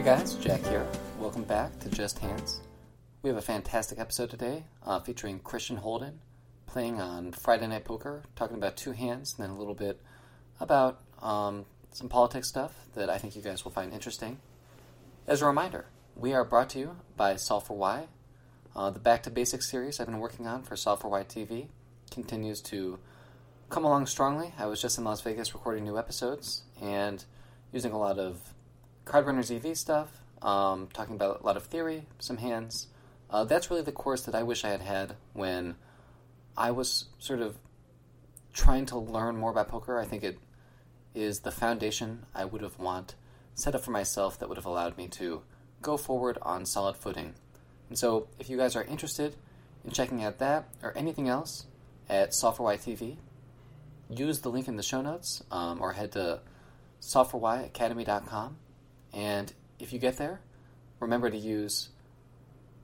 Hey guys, Jack here. Welcome back to Just Hands. We have a fantastic episode today uh, featuring Christian Holden playing on Friday Night Poker, talking about two hands, and then a little bit about um, some politics stuff that I think you guys will find interesting. As a reminder, we are brought to you by Solve for Why. Uh, the Back to Basics series I've been working on for Solve for Why TV continues to come along strongly. I was just in Las Vegas recording new episodes and using a lot of Cardrunners EV stuff, um, talking about a lot of theory, some hands. Uh, that's really the course that I wish I had had when I was sort of trying to learn more about poker. I think it is the foundation I would have want set up for myself that would have allowed me to go forward on solid footing. And so, if you guys are interested in checking out that or anything else at Solve for Why TV, use the link in the show notes um, or head to solveforwhyacademy.com. And if you get there, remember to use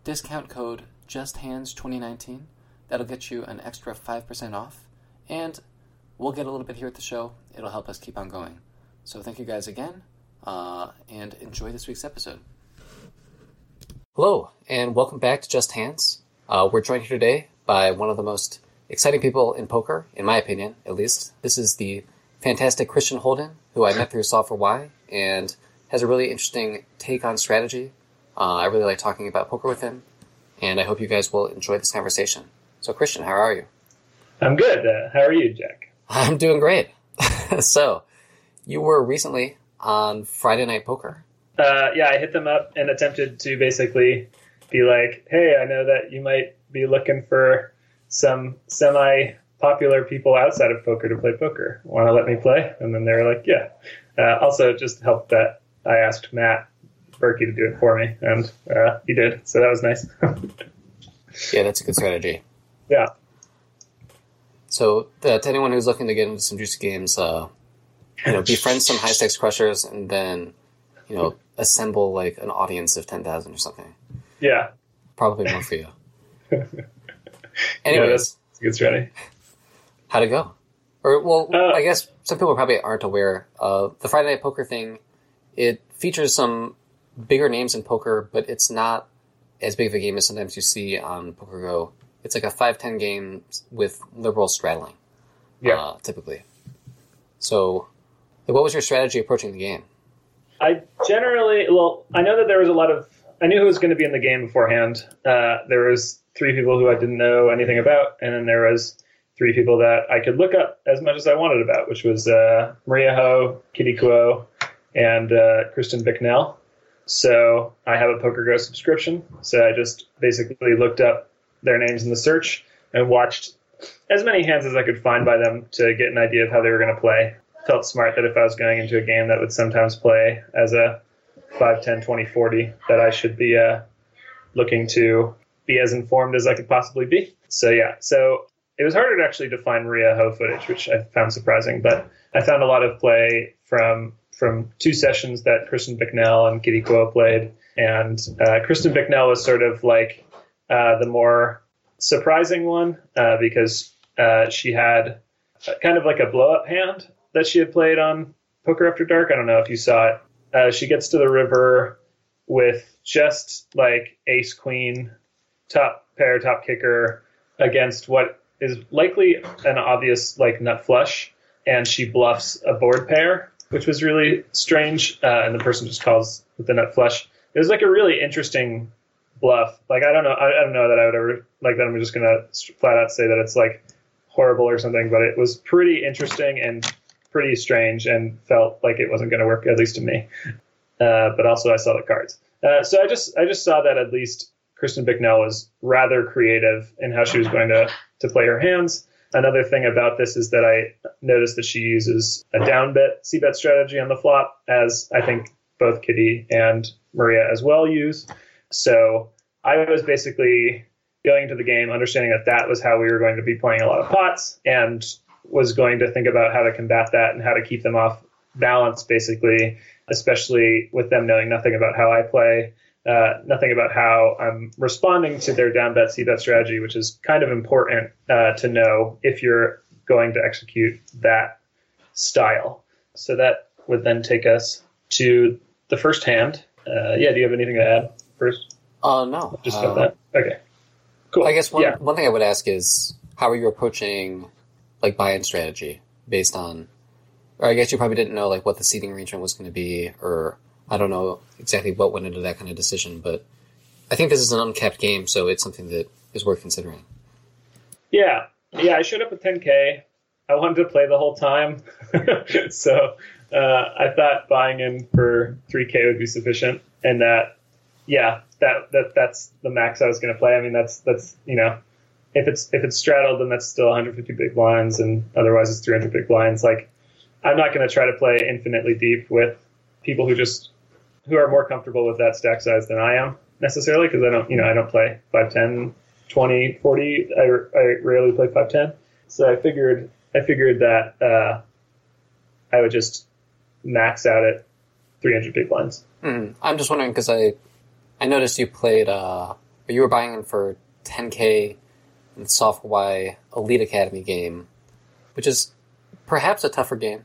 discount code JustHands2019. That'll get you an extra 5% off. And we'll get a little bit here at the show. It'll help us keep on going. So thank you guys again, uh, and enjoy this week's episode. Hello, and welcome back to Just Hands. Uh, we're joined here today by one of the most exciting people in poker, in my opinion, at least. This is the fantastic Christian Holden, who I met through for Why, and has a really interesting take on strategy. Uh, I really like talking about poker with him, and I hope you guys will enjoy this conversation. So, Christian, how are you? I'm good. Uh, how are you, Jack? I'm doing great. so, you were recently on Friday Night Poker. Uh, yeah, I hit them up and attempted to basically be like, "Hey, I know that you might be looking for some semi-popular people outside of poker to play poker. Want to let me play?" And then they were like, "Yeah." Uh, also, just helped that I asked Matt Berkey to do it for me, and uh, he did. So that was nice. yeah, that's a good strategy. Yeah. So uh, to anyone who's looking to get into some juicy games, uh, you know, befriend some high stakes crushers, and then you know, assemble like an audience of ten thousand or something. Yeah. Probably more for you. Anyways, yeah, that's, a good strategy. How'd it go? Or well, uh, I guess some people probably aren't aware. Uh, the Friday Night Poker thing, it features some bigger names in poker, but it's not as big of a game as sometimes you see on Poker Go. It's like a 5-10 game with liberal straddling. Yeah. Uh, typically. So, what was your strategy approaching the game? I generally, well, I know that there was a lot of. I knew who was going to be in the game beforehand. Uh, there was three people who I didn't know anything about, and then there was three people that I could look up as much as I wanted about, which was uh, Maria Ho, Kitty Kuo, and uh, Kristen Bicknell. So I have a PokerGo subscription. So I just basically looked up their names in the search and watched as many hands as I could find by them to get an idea of how they were going to play. Felt smart that if I was going into a game that would sometimes play as a 5, 10, 20, 40, that I should be uh, looking to be as informed as I could possibly be. So yeah, so it was harder to actually to find Maria Ho footage, which I found surprising, but I found a lot of play from from two sessions that Kristen Bicknell and Kitty Kuo played, and uh, Kristen Bicknell was sort of like uh, the more surprising one uh, because uh, she had kind of like a blow up hand that she had played on Poker After Dark. I don't know if you saw it. Uh, she gets to the river with just like ace queen, top pair, top kicker against what is likely an obvious like nut flush, and she bluffs a board pair, which was really strange. Uh, and the person just calls with the nut flush. It was like a really interesting bluff. Like I don't know, I, I don't know that I would ever like that. I'm just gonna flat out say that it's like horrible or something, but it was pretty interesting and pretty strange, and felt like it wasn't to work at least to me. Uh, but also, I saw the cards. Uh, so I just I just saw that at least Kristen Bicknell was rather creative in how she was going to to play her hands. Another thing about this is that I noticed that she uses a down bet c bet strategy on the flop, as I think both Kitty and Maria as well use. So I was basically going into the game understanding that that was how we were going to be playing a lot of pots and was going to think about how to combat that and how to keep them off balance, basically, especially with them knowing nothing about how I play uh, nothing about how I'm responding to their down bet, c bet strategy, which is kind of important uh, to know if you're going to execute that style. So that would then take us to the first hand, uh, yeah, do you have anything to add first? Uh, no. Just uh, that. Okay. Cool. I guess one yeah. one thing I would ask is how are you approaching like buy-in strategy based on, or I guess you probably didn't know like what the seating arrangement was going to be, or I don't know exactly what went into that kind of decision, but I think this is an uncapped game, so it's something that is worth considering. Yeah, yeah. I showed up with 10k. I wanted to play the whole time, so uh, I thought buying in for 3k would be sufficient, and that, yeah, that that that's the max I was going to play. I mean, that's that's you know, if it's if it's straddled, then that's still 150 big blinds, and otherwise it's 300 big blinds. Like, I'm not going to try to play infinitely deep with people who just who are more comfortable with that stack size than I am necessarily because I don't you know I don't play 510 20 40 I, I rarely play 510 so I figured I figured that uh, I would just max out at 300 big blinds Mm. I'm just wondering because I I noticed you played uh you were buying in for 10k in the Solve for Why Elite Academy game, which is perhaps a tougher game.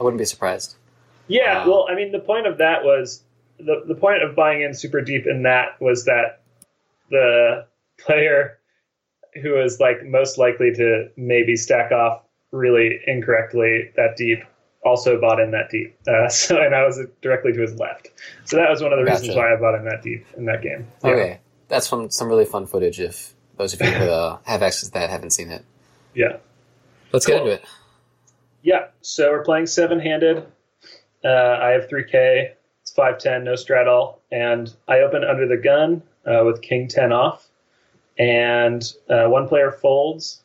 I wouldn't be surprised. Yeah Wow. well I mean the point of that was the, the point of buying in super deep in that was that the player who was like most likely to maybe stack off really incorrectly that deep also bought in that deep. Uh, so and I was directly to his left. So that was one of the reasons Gotcha. why I bought in that deep in that game. Yeah. Okay, that's from some really fun footage. If those of you who uh, have access to that haven't seen it, Yeah. let's get into it. Yeah. So we're playing seven handed. Uh, I have 3K. It's 510, no straddle. And I open under the gun uh, with King 10 off. And uh, one player folds.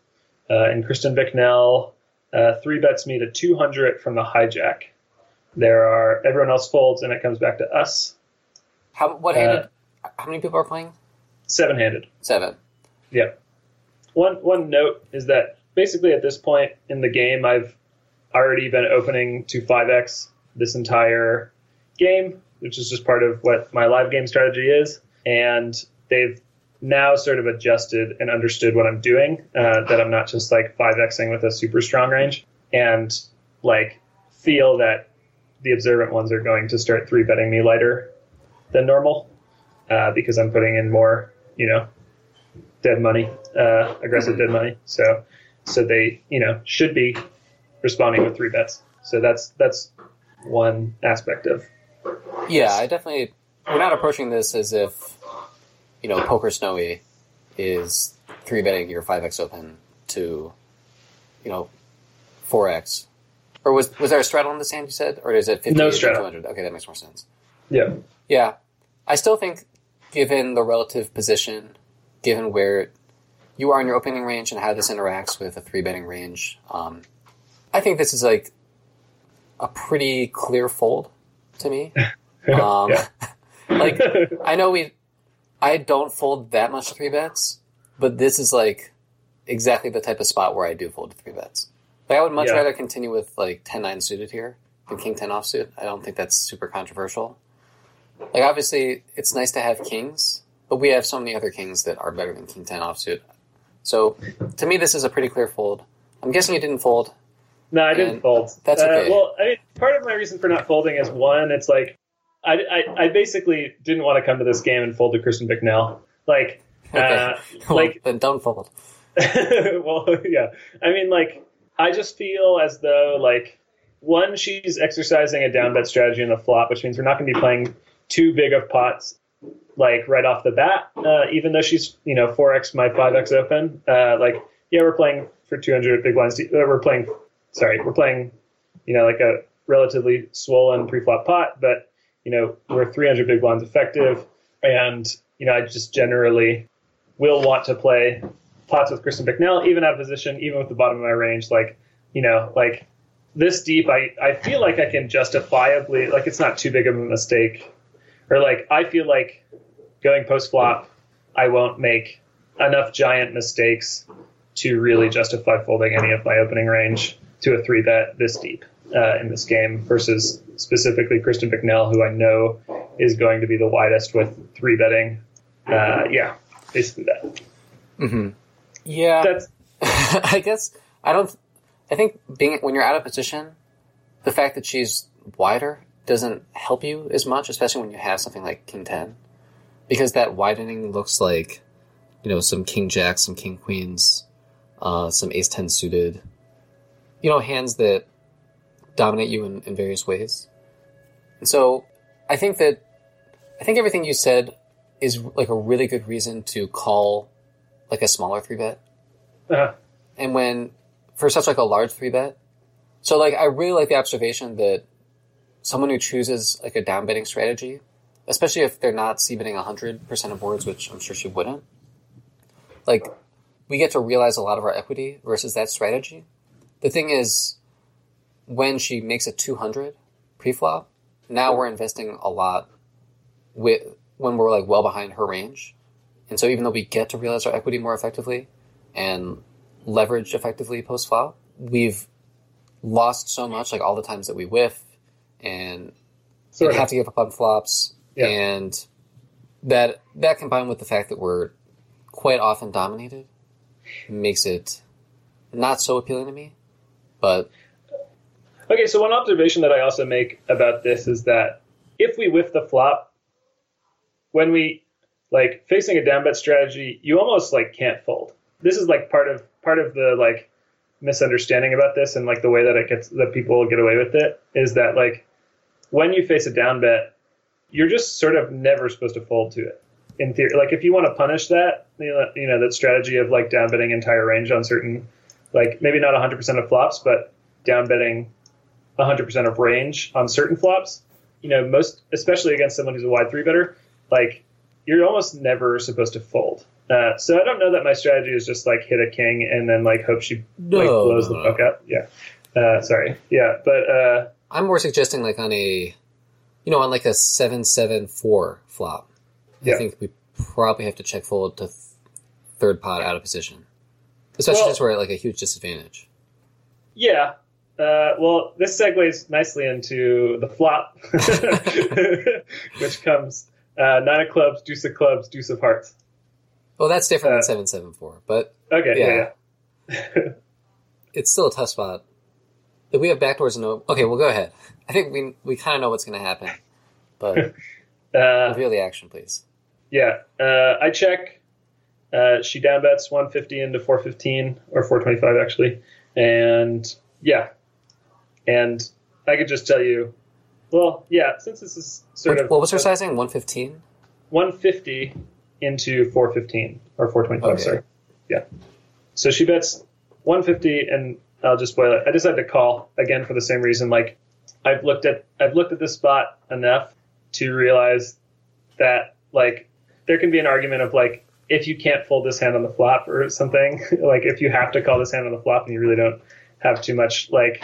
Uh, and Kristen Bicknell uh, three bets me to 200 from the hijack. There are everyone else folds, and it comes back to us How what Uh, handed? how many people are playing? seven handed. Seven. Yeah. One one note is that basically at this point in the game, I've already been opening to 5x this entire game, which is just part of what my live game strategy is, and they've now sort of adjusted and understood what I'm doing. Uh, that I'm not just like 5xing with a super strong range, and like feel that the observant ones are going to start three betting me lighter than normal uh, because I'm putting in more, you know, dead money, uh, aggressive dead money. So, so they, you know, should be responding with three bets. So that's that's one aspect of Yeah, I definitely. We're not approaching this as if, you know, PokerSnowie is three betting your five x open to, you know, four x. Or was was there a straddle in the hand you said, or is it fifty No straddle. two hundred? Okay, that makes more sense. yeah, Yeah, I still think, given the relative position, given where you are in your opening range and how this interacts with a three betting range, um, I think this is like a pretty clear fold to me. Um, like I know we, I don't fold that much three bets, but this is like exactly the type of spot where I do fold three bets. Like I would much Yeah. rather continue with like 10-9 suited here than king 10 offsuit. I don't think that's super controversial. Like obviously it's nice to have kings, but we have so many other kings that are better than king 10 offsuit. So to me this is a pretty clear fold. I'm guessing you didn't fold. No, I didn't And fold. that's Uh, okay. well, I mean, part of my reason for not folding is one, it's like I, I, I basically didn't want to come to this game and fold to Kristen Bicknell. Like, uh, Well, like then don't fold. well, yeah. I mean, like, I just feel as though, like, one, she's exercising a down bet strategy in the flop, which means we're not going to be playing too big of pots, like, right off the bat, uh, even though she's, you know, 4x my 5x open. Uh, like, yeah, we're playing for 200 big blinds. Uh, we're playing, sorry, we're playing, you know, like a relatively swollen pre-flop pot, but, you know, we're 300 big blinds effective. And, you know, I just generally will want to play pots with Kristen Bicknell, even out of position, even with the bottom of my range. Like, you know, like this deep, I, I feel like I can justifiably, like, it's not too big of a mistake. Or, like, I feel like going post flop, I won't make enough giant mistakes to really justify folding any of my opening range to a three bet this deep uh, in this game versus specifically Kristen Bicknell, who I know is going to be the widest with three betting. Uh, yeah, basically that. hmm Yeah. That's I guess I don't. I think being when you're out of position, the fact that she's wider doesn't help you as much, especially when you have something like King Ten, because that widening looks like, you know, some King Jacks, some King Queens, uh, some Ace Ten suited, you know, hands that dominate you in, in various ways. And so, I think that I think everything you said is like a really good reason to call like a smaller three bet. Uh-huh. And when for such like a large three bet, so like I really like the observation that someone who chooses like a down betting strategy, especially if they're not c betting hundred percent of boards, which I'm sure she wouldn't, like we get to realize a lot of our equity versus that strategy. The thing is, when she makes a two hundred pre-flop, now we're investing a lot with when we're like well behind her range. And so even though we get to realize our equity more effectively and leverage effectively post flop, we've lost so much, like all the times that we whiff and have to give up on flops. Yeah. And that that combined with the fact that we're quite often dominated makes it not so appealing to me. But Okay, so one observation that I also make about this is that if we whiff the flop, when we like facing a down bet strategy, you almost like can't fold. This is like part of part of the like misunderstanding about this and like the way that it gets that people get away with it is that like when you face a down bet, you're just sort of never supposed to fold to it. In theory, like if you want to punish that, you know, you know that strategy of like down betting entire range on certain, like maybe not 100% of flops, but down betting 100% of range on certain flops. You know, most especially against someone who's a wide three better, like you're almost never supposed to fold. Uh, so I don't know that my strategy is just like hit a king and then like hope she No, like blows the fuck up. Yeah. Uh, sorry. Yeah, but uh, I'm more suggesting like on a, you know, on like a seven seven four flop. Yeah. I think we probably have to check fold to th- third pot out of position, especially Well- since we're at like a huge disadvantage. yeah. Uh, well, this segues nicely into the flop, which comes uh, nine of clubs, deuce of clubs, deuce of hearts. Well, that's different Uh, than seven seven four, but Okay, yeah, Yeah. yeah. it's still a tough spot. If we have backdoors and no, okay, well, go ahead. I think we we kind of know what's going to happen, but Uh, reveal the action, please. Yeah, uh, I check. Uh, she down bets 150 into 415 or 425 actually, and yeah, and I could just tell you, well, yeah, since this is sort What, of what was her sizing? One fifteen. 150 into 415 or 425. Okay. Sorry, yeah. So she bets 150, and I'll just spoil it. I decided to call again for the same reason. Like I've looked at I've looked at this spot enough to realize that like there can be an argument of like if you can't fold this hand on the flop or something, like if you have to call this hand on the flop and you really don't have too much like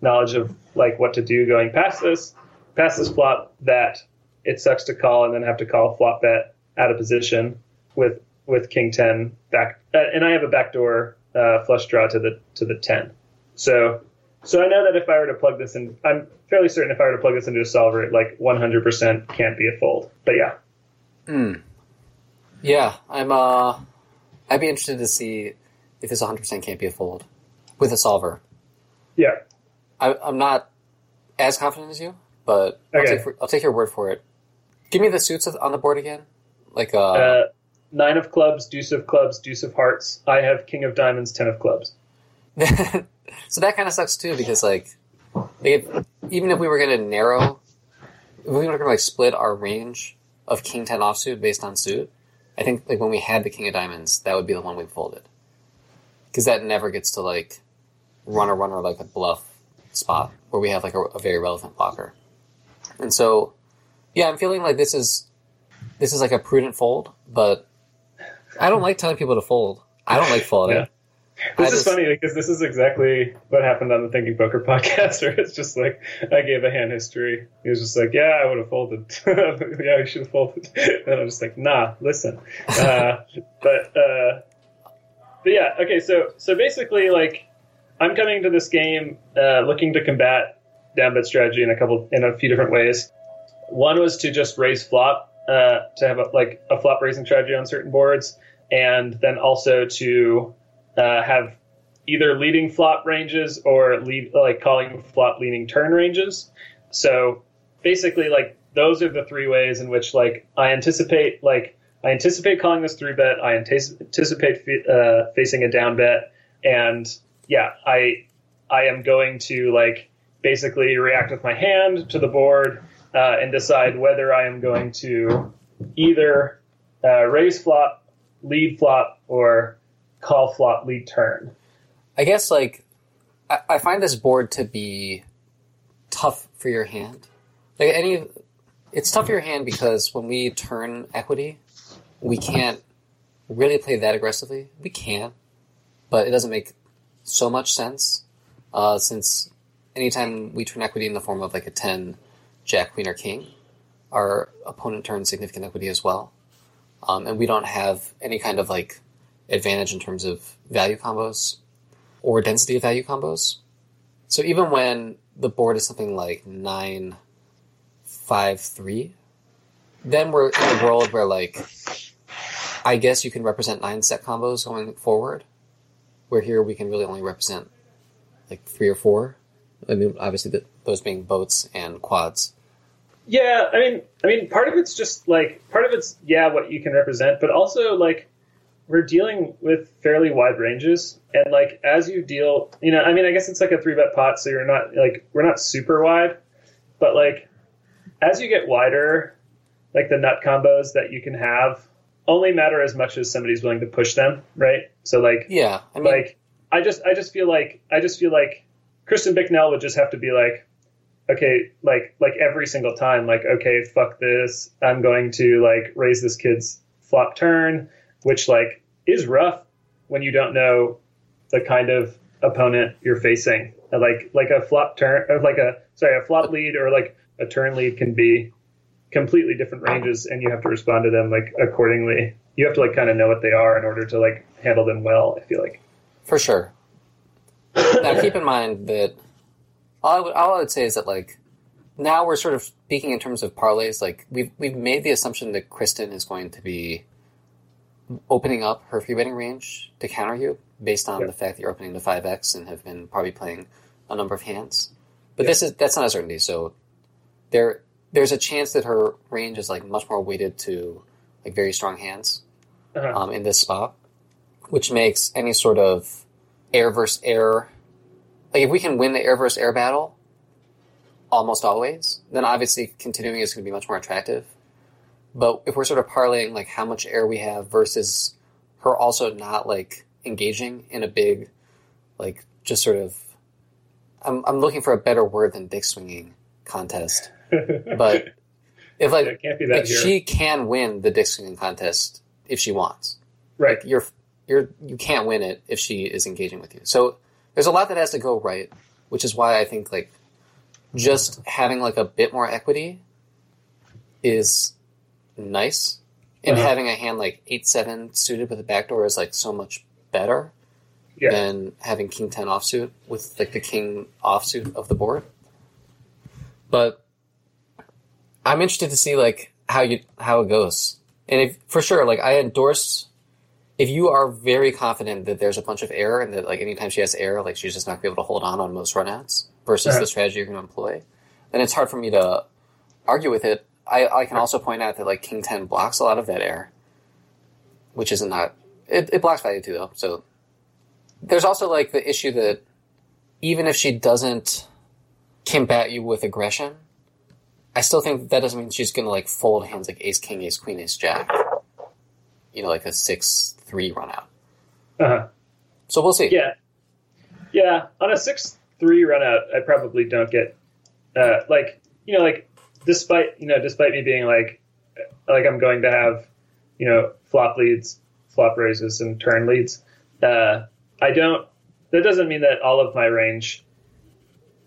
knowledge of like what to do going past this past this flop that it sucks to call and then have to call flop bet out of position with with king 10 back uh, and I have a backdoor uh, flush draw to the to the 10 so so I know that if I were to plug this in I'm fairly certain if I were to plug this into a solver it like 100% can't be a fold but yeah Hmm. Yeah, I'm. uh I'd be interested to see if this 100 percent can't be a fold with a solver. yeah I, I'm not as confident as you, but I'll, Okay. take I'll take your word for it. Give me the suits on the board again. Like, uh, uh, nine of clubs deuce of clubs deuce of hearts I have king of diamonds 10 of clubs so that kind of sucks too because like, like if, even if we were going to narrow, if we were going to like split our range of king ten offsuit based on suit, I think like when we had the king of diamonds, that would be the one we folded because that never gets to like run a runner like a bluff spot where we have like a, a very relevant blocker, and so yeah, I'm feeling like this is this is like a prudent fold, but I don't like telling people to fold. I don't like folding. Yeah. This I is just- funny because this is exactly what happened on the Thinking Poker podcast, where it's just like I gave a hand history. He was just like, "Yeah, I would have folded. yeah, you should have folded." And I'm just like, "Nah, listen." Uh, but uh, but yeah, okay. So so basically, like, I'm coming to this game uh, looking to combat down bet strategy in a couple in a few different ways. One was to just raise flop uh, to have a, like a flop raising strategy on certain boards, and then also to uh, have either leading flop ranges or lead like calling flop leading turn ranges. So basically like those are the three ways in which like I anticipate like I anticipate calling this three bet. I anticipate uh, facing a down bet, and yeah, I I am going to like basically react with my hand to the board uh, and decide whether I am going to either uh, raise flop, lead flop, or call flop, lead turn. I guess like I, I find this board to be tough for your hand. Like any, it's tough for your hand because when we turn equity, we can't really play that aggressively. We can, but it doesn't make so much sense uh, since anytime we turn equity in the form of like a 10, jack, queen, or king, our opponent turns significant equity as well. Um, and we don't have any kind of like advantage in terms of value combos or density of value combos. So even when the board is something like 9, 5, 3, then we're in a world where like I guess you can represent nine set combos going forward, where here we can really only represent like three or four. I mean, obviously, the, those being boats and quads. Yeah, I mean, I mean, part of it's just like part of it's yeah what you can represent, but also like we're dealing with fairly wide ranges, and like as you deal, you know, I mean, I guess it's like a three bet pot, so you're not like we're not super wide, but like as you get wider, like the nut combos that you can have only matter as much as somebody's willing to push them, right? So like yeah, I mean, like I just I just feel like I just feel like Kristen Bicknell would just have to be like, okay, like like every single time, like okay, fuck this, I'm going to like raise this kid's flop turn, which like is rough when you don't know the kind of opponent you're facing. Uh, like like a flop turn, or like a sorry, a flop lead or like a turn lead can be completely different ranges, and you have to respond to them like accordingly. You have to like kind of know what they are in order to like handle them well. I feel like. For sure. now, keep in mind that all I, would, all I would say is that like now we're sort of speaking in terms of parlays. Like we've we've made the assumption that Kristen is going to be opening up her free betting range to counter you based on the fact that you're opening to five x and have been probably playing a number of hands. But this is that's not a certainty. So there there's a chance that her range is like much more weighted to like very strong hands uh-huh. um, in this spot, which makes any sort of air versus air. Like if we can win the air versus air battle, almost always, then obviously continuing is going to be much more attractive. But if we're sort of parlaying like how much air we have versus her also not like engaging in a big, like just sort of, I'm I'm looking for a better word than dick swinging contest. but if like she can win the dick swinging contest if she wants, right? Like, you're you're you can't win it if she is engaging with you. So there's a lot that has to go right, which is why I think like just having like a bit more equity is nice, and uh-huh. having a hand like eight seven suited with a backdoor is like so much better yeah. than having king ten offsuit with like the king offsuit of the board. But I'm interested to see like how you how it goes, and if for sure, like I endorse. If you are very confident that there's a bunch of error and that like anytime she has error, like she's just not gonna be able to hold on on most runouts versus the strategy you're going to employ, then it's hard for me to argue with it. I, I can also point out that like King Ten blocks a lot of that error, which isn't not it, it blocks value too though. So there's also like the issue that even if she doesn't combat you with aggression, I still think that doesn't mean she's going to like fold hands like ace king, ace queen, ace jack. You know, like a six three run out. Uh-huh. So we'll see. Yeah, yeah. On a six three run out, I probably don't get uh, like you know like despite you know despite me being like like I'm going to have you know flop leads, flop raises, and turn leads. Uh, I don't. That doesn't mean that all of my range,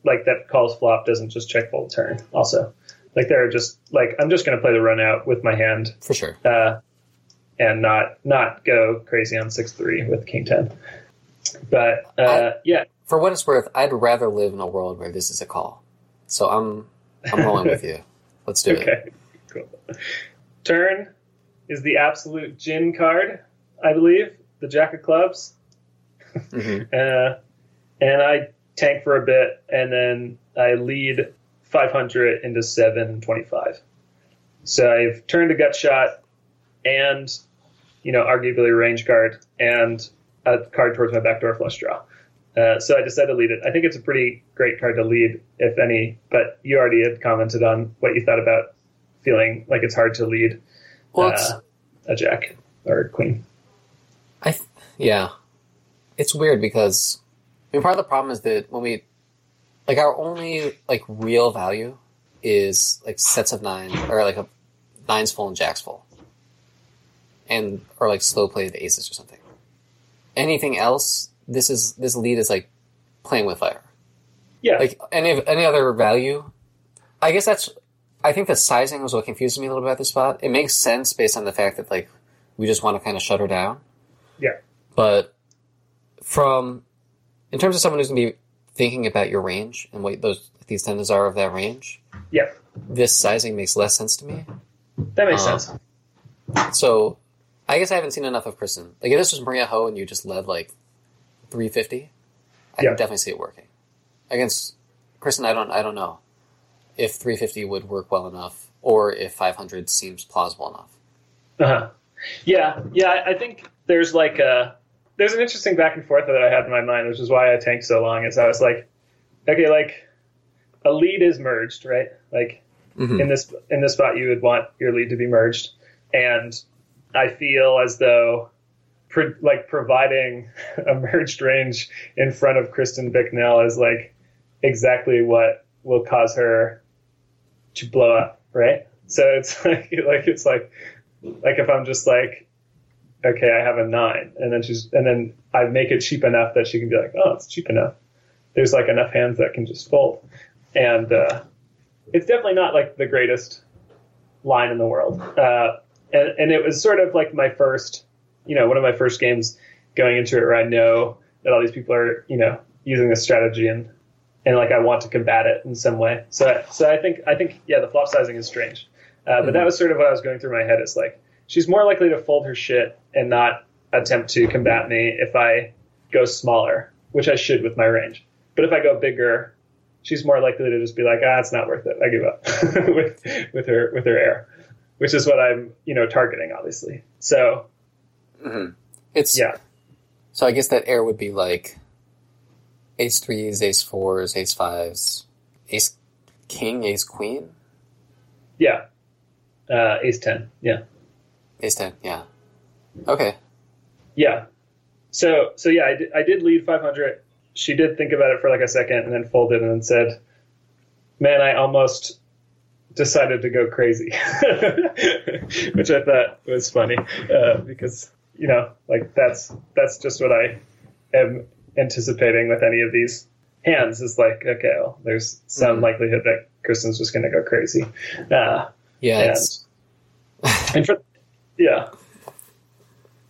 like that calls flop, doesn't just check fold turn. Also, like they're just like I'm just going to play the run out with my hand for sure, uh, and not not go crazy on six three with king ten. But uh, I, yeah, for what it's worth, I'd rather live in a world where this is a call. So I'm I'm rolling with you. Let's do okay. it. Okay, cool. Turn is the absolute gin card, I believe. The Jack of Clubs. Mm-hmm. uh, and I tank for a bit, and then I lead 500 into 725. So I've turned a gut shot and, you know, arguably a range card and a card towards my backdoor flush draw. Uh, so I decided to lead it. I think it's a pretty great card to lead, if any. But you already had commented on what you thought about feeling like it's hard to lead Well, uh, a jack or a queen. I th- yeah, it's weird because I mean part of the problem is that when we like our only like real value is like sets of nine or like a nines full and jacks full, and or like slow play the aces or something. Anything else, this is this lead is like playing with fire. Yeah, Like any any other value, I guess that's. I think the sizing was what confused me a little bit at this spot. It makes sense based on the fact that like we just want to kind of shut her down. yeah, But from in terms of someone who's going to be thinking about your range and what those these tendencies are of that range, yeah. this sizing makes less sense to me. That makes Uh, sense. So I guess I haven't seen enough of Kristen. Like if this was Maria Ho and you just led like 350, I Yeah. can definitely see it working. Against Kristen, I don't I don't know if 350 would work well enough or if 500 seems plausible enough. Uh-huh. Yeah, yeah. I- think there's like a there's an interesting back and forth that I had in my mind, which is why I tanked so long. Is I was like, okay, like a lead is merged, right? Like Mhm. in this in this spot, you would want your lead to be merged, and I feel as though. Pro, like providing a merged range in front of Kristen Bicknell is like exactly what will cause her to blow up, right? So it's like like it's like like if I'm just like, okay, I have a nine, and then she's and then I make it cheap enough that she can be like, oh, it's cheap enough. There's like enough hands that can just fold, and uh, it's definitely not like the greatest line in the world. Uh, and and it was sort of like my first, you know, one of my first games going into it where I know that all these people are, you know, using this strategy and and like I want to combat it in some way. So so I think I think yeah, the flop sizing is strange. Uh, but that was sort of what I was going through my head. Is like she's more likely to fold her shit and not attempt to combat me if I go smaller, which I should with my range. But if I go bigger, she's more likely to just be like, ah, it's not worth it. I give up with with her with her air, which is what I'm you know targeting, obviously. So Mhm. It's yeah, So I guess that air would be like ace threes, ace fours, ace fives, ace king, ace queen, yeah, uh, ace ten, yeah. ace ten. Yeah. Okay. Yeah. So so yeah, I did, I did lead 500. She did think about it for like a second and then folded and then said, "Man, I almost decided to go crazy," which I thought was funny uh, because you know like that's that's just what I am anticipating with any of these hands is like okay, well, there's some Mhm. likelihood that Kristen's just going to go crazy. Uh, Yeah. And- and for, yeah,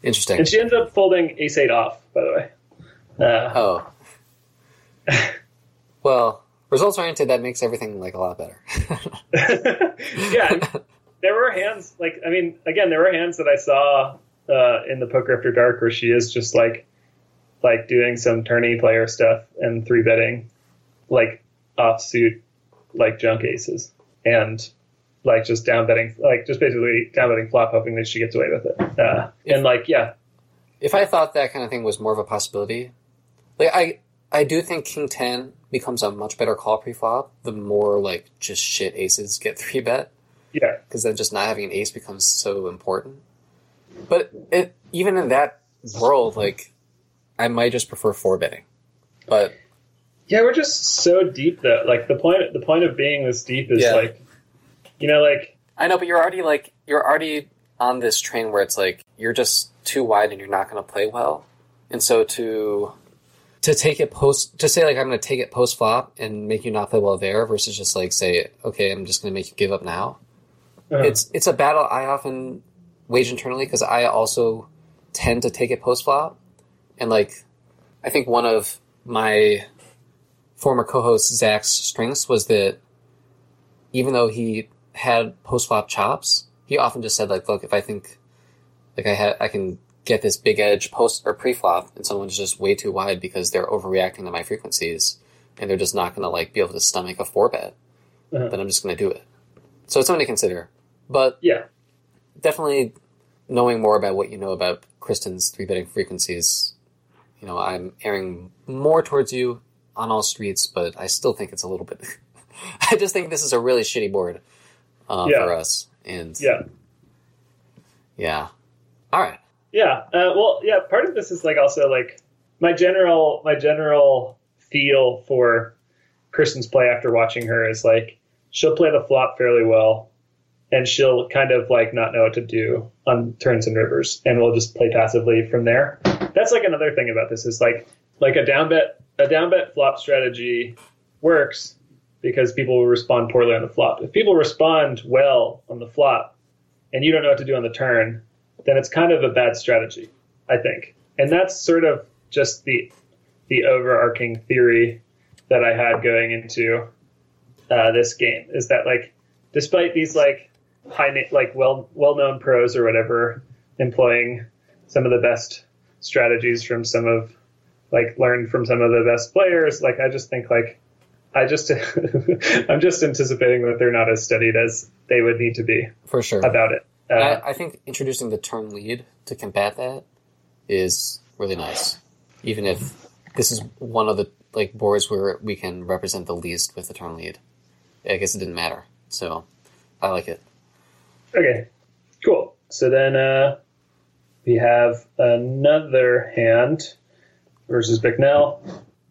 interesting. and she ends up folding ace eight off. By the way. Uh, Oh. well, results oriented. That makes everything like a lot better. yeah, there were hands like I mean, again, there were hands that I saw uh, in the poker after dark where she is just like like doing some tourney player stuff and three betting like offsuit like junk aces and like just down betting like just basically down betting flop hoping that she gets away with it uh, and like yeah if I thought that kind of thing was more of a possibility, like I, I do think king ten becomes a much better call pre-flop the more like just shit aces get three bet. yeah because then just not having an ace becomes so important. But it even in that world, like I might just prefer four betting. But yeah we're just so deep though like the point the point of being this deep is Yeah. like you know like I know, but you're already like you're already on this train where it's like you're just too wide and you're not going to play well, and so to to take it post to say like I'm going to take it post flop and make you not play well there versus just like say okay I'm just going to make you give up now. uh, it's it's a battle I often wage internally because I also tend to take it post flop, and like I think one of my former co-host Zach's strengths was that even though he had post flop chops, he often just said like, look, if I think like I had I can get this big edge post or pre flop, and someone's just way too wide because they're overreacting to my frequencies, and they're just not going to like be able to stomach a four bet. Uh-huh. then I'm just going to do it. So it's something to consider. But Yeah. Definitely knowing more about what you know about Kristen's three betting frequencies, you know, I'm erring more towards you on all streets, but I still think it's a little bit. I just think this is a really shitty board uh, Yeah. for us, and Yeah. yeah. All right. Yeah. Uh, well, yeah. Part of this is like also like my general my general feel for Kristen's play after watching her is like she'll play the flop fairly well, and she'll kind of like not know what to do on turns and rivers, and we'll just play passively from there. That's like another thing about this is like like a down bet a down bet flop strategy works because people will respond poorly on the flop. If people respond well on the flop, and you don't know what to do on the turn, then it's kind of a bad strategy, I think. And that's sort of just the the overarching theory that I had going into uh, this game is that like despite these like high like well well known pros or whatever employing some of the best strategies from some of like learned from some of the best players like I just think like I just I'm just anticipating that they're not as studied as they would need to be For sure. about it. Uh, I, I think introducing the turn lead to combat that is really nice. Even if this is one of the like boards where we can represent the least with the turn lead. I guess it didn't matter. So I like it. Okay, cool. So then uh, we have another hand versus Bicknell.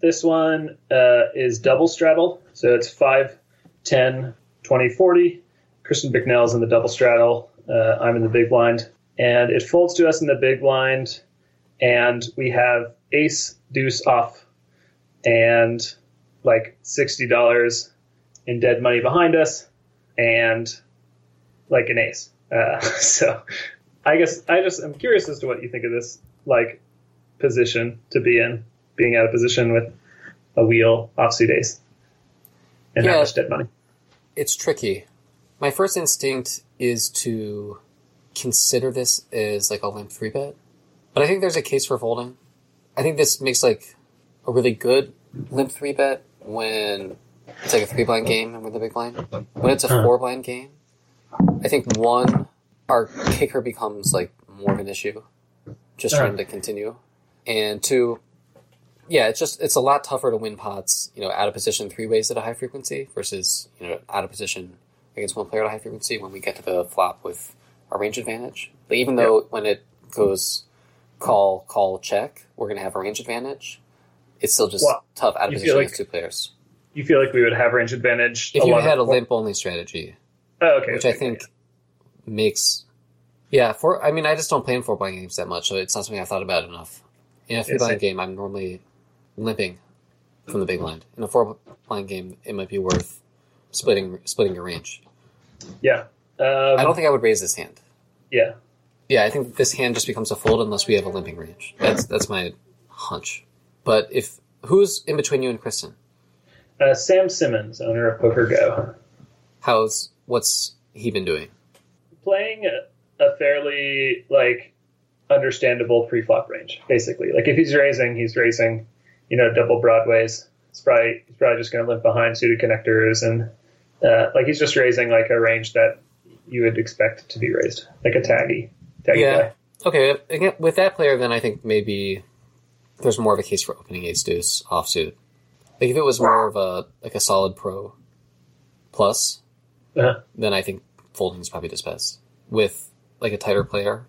This one uh, is double straddle. So it's 5, 10, 20, 40. Kristen Bicknell's in the double straddle. Uh, I'm in the big blind. And it folds to us in the big blind. And we have ace, deuce off, and like $60 in dead money behind us. And like an ace. Uh, so I guess I just I'm curious as to what you think of this like position to be in, being out of position with a wheel offsuit ace and Yeah. that much dead money. It's tricky. My first instinct is to consider this as like a limp three bet, but I think there's a case for folding. I think this makes like a really good limp three bet when it's like a three blind game and we're the big blind. When it's a four blind game, I think one, our kicker becomes like more of an issue, just trying to continue, and two, yeah, it's just it's a lot tougher to win pots, you know, out of position three ways at a high frequency versus you know out of position against one player at a high frequency when we get to the flop with a range advantage. But even though when it goes call call check, we're gonna have a range advantage. It's still just Well, tough out of position feel against two players. You feel like we would have range advantage If you had a limp only strategy, oh, okay, which okay, I think makes yeah. For I mean, I just don't play in four blind games that much, so it's not something I've thought about enough. In a three blind game, I'm normally limping from the big blind. In a four blind game, it might be worth splitting splitting your range. yeah. Um, I don't think I would raise this hand. yeah. Yeah, I think this hand just becomes a fold unless we have a limping range. That's that's my hunch. But if who's in between you and Kristen? Uh, Sam Simmons, owner of Poker Go, How's what's he been doing? playing a, a fairly like understandable pre-flop range, basically. Like if he's raising, he's raising, you know, double broadways. It's probably he's probably just going to limp behind suited connectors and uh, like he's just raising like a range that you would expect to be raised, like a taggy, taggy Yeah. play. Okay, again, with that player, then I think maybe there's more of a case for opening ace deuce offsuit. Like if it was more of a like a solid pro plus, Uh-huh. then I think folding is probably just best. With like a tighter player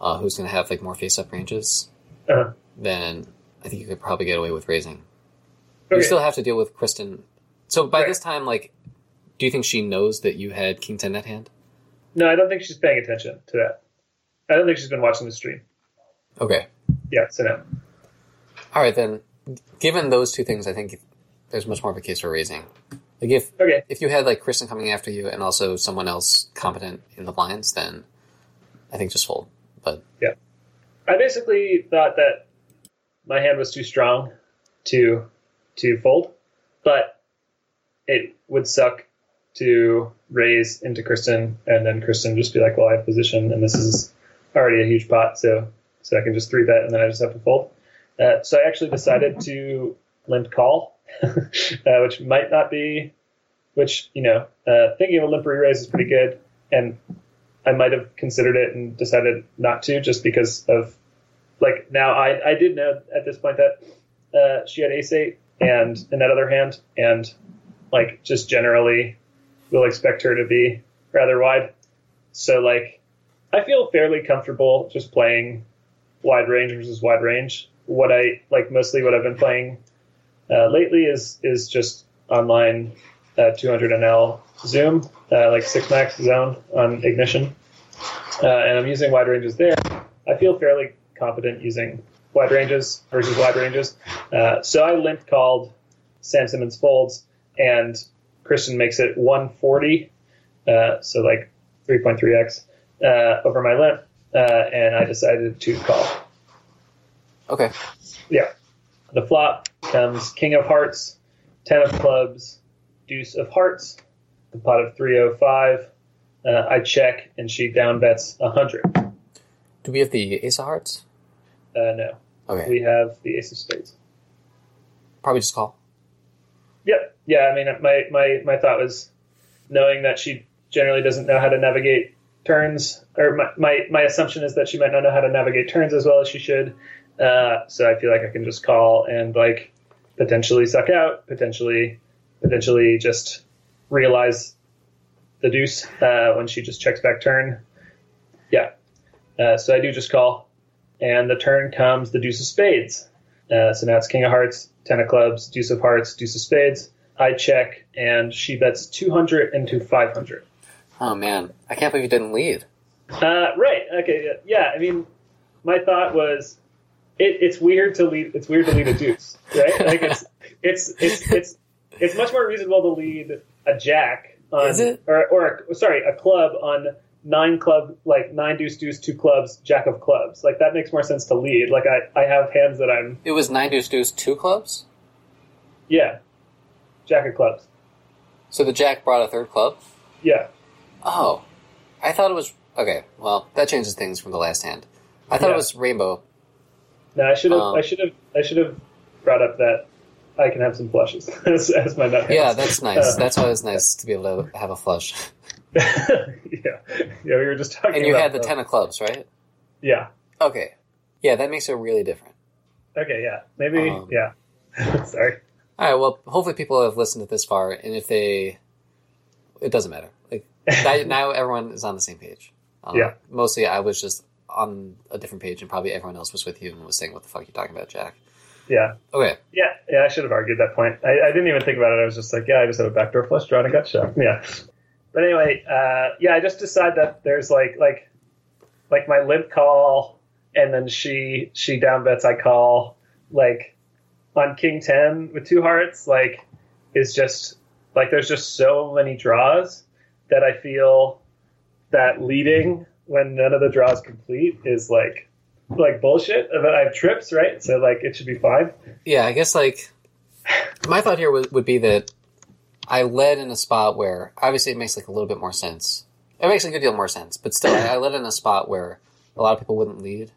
uh, who's going to have like more face up ranges, Uh-huh. then I think you could probably get away with raising. You still have to deal with Kristen. So by Right. this time, like, do you think she knows that you had king ten at hand? No, I don't think she's paying attention to that. I don't think she's been watching the stream. Okay. Yeah, so no. All right, then. Given those two things, I think there's much more of a case for raising. Like if Okay. if you had like Kristen coming after you and also someone else competent in the blinds, then I think just fold. But yeah, I basically thought that my hand was too strong to to fold, but it would suck to raise into Kristen and then Kristen just be like, "Well, I have position, and this is already a huge pot, so so I can just three bet and then I just have to fold." Uh, so I actually decided to limp call, uh, which might not be which you know, uh, thinking of a limp re-raise is pretty good, and I might have considered it and decided not to just because of like now I I did know at this point that uh, she had ace eight and in that other hand and like just generally will expect her to be rather wide. So like I feel fairly comfortable just playing wide range versus wide range. What I like mostly what I've been playing uh, lately is is just online uh, 200 NL zoom, uh, like six max zone on ignition, uh, and I'm using wide ranges there. I feel fairly confident using wide ranges versus wide ranges. Uh, so I limp called Sam Simmons folds, and Kristen makes it 140, uh, so like 3.3x uh, over my limp, uh, and I decided to call. Okay. Yeah. The flop comes King of Hearts, Ten of Clubs, Deuce of Hearts, the pot of 305. Uh, I check, and she down bets 100. Uh, Do we have the ace of hearts? no. Okay. We have the Ace of Spades. Probably just call. Yep. Yeah, I mean, my, my, my thought was knowing that she generally doesn't know how to navigate turns, or my, my, my assumption is that she might not know how to navigate turns as well as she should. Uh, so I feel like I can just call and like potentially suck out, potentially, potentially just realize the deuce uh, when she just checks back turn. Yeah. Uh, so I do just call, and the turn comes the deuce of spades. Uh, so now it's king of hearts, ten of clubs, deuce of hearts, deuce of spades. I check, and she bets 200 into 500. Oh man, I can't believe you didn't lead. Uh, right. Okay. Yeah, yeah. I mean, my thought was, it, it's weird to lead. It's weird to lead a deuce, right? Like it's it's it's it's it's much more reasonable to lead a jack on, Is it? or or a, sorry, a club on nine club like nine deuce deuce two clubs jack of clubs. Like that makes more sense to lead. Like I I have hands that I'm It was nine deuce deuce two clubs. yeah, jack of clubs. So the jack brought a third club. Yeah. Oh, I thought it was okay. Well, that changes things from the last hand. I thought Yeah. it was rainbow. No, I should have Um, I should have I should have brought up that I can have some flushes as, as my nut. Yeah, that's nice. Uh, That's why it's nice to be able to have a flush. yeah, yeah. We were just talking. And you about had the ten of clubs, right? Yeah. Okay. Yeah, that makes it really different. Okay. Yeah. Maybe. Um, yeah. Sorry. All right. Well, hopefully people have listened to this far, and if they, it doesn't matter. Like now, now everyone is on the same page. Um, Yeah. Mostly, I was just on a different page, and probably everyone else was with you and was saying, "What the fuck are you talking about, Jack?" Yeah. Okay. Yeah. Yeah. I should have argued that point. I, I didn't even think about it. I was just like, yeah, I just had a backdoor flush draw and a gut shot. Yeah. But anyway, uh, yeah, I just decide that there's like like like my limp call, and then she she down bets I call like on king ten with two hearts like is just like there's just so many draws that I feel that leading when none of the draws complete is like like bullshit. But I have trips, right? So like it should be fine. Yeah, I guess like my thought here would, would be that I led in a spot where obviously it makes like a little bit more sense. It makes a good deal more sense, but still, I, led in a spot where a lot of people wouldn't lead,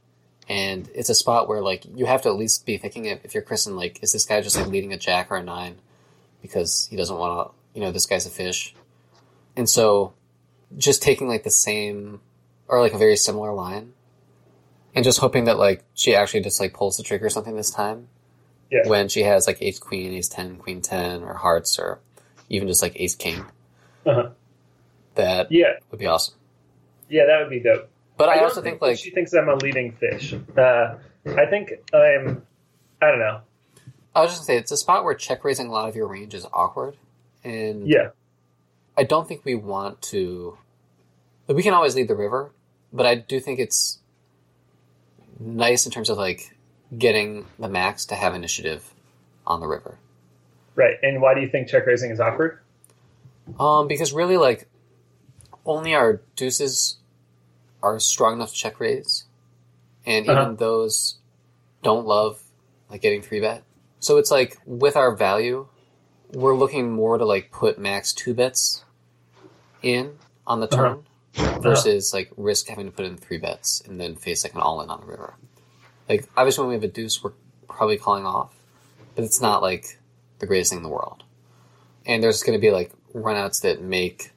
and it's a spot where like you have to at least be thinking if, you're Kristen, like, is this guy just like leading a jack or a nine because he doesn't want to, you know, this guy's a fish, and so just taking like the same or like a very similar line, and just hoping that like she actually just like pulls the trigger or something this time Yeah. when she has like ace queen, ace ten, queen ten, or hearts, or even just like ace king. Uh-huh. That Yeah. would be awesome. Yeah, that would be dope. But I, don't also think that like she thinks I'm a leading fish. Uh, I think I'm. I don't know. I was just gonna say it's a spot where check raising a lot of your range is awkward, and Yeah. I don't think we want to. We can always lead the river, but I do think it's nice in terms of like getting the max to have initiative on the river. Right. And why do you think check raising is awkward? Um, because really, like, only our deuces are strong enough to check raise, and even Uh-huh. those don't love like getting three bet. So it's like with our value, we're looking more to like put max two bets in on the Uh-huh. Turn versus like risk having to put in three bets and then face like an all in on the river. Like obviously when we have a deuce, we're probably calling off, but it's not like the greatest thing in the world. And there's going to be like runouts that make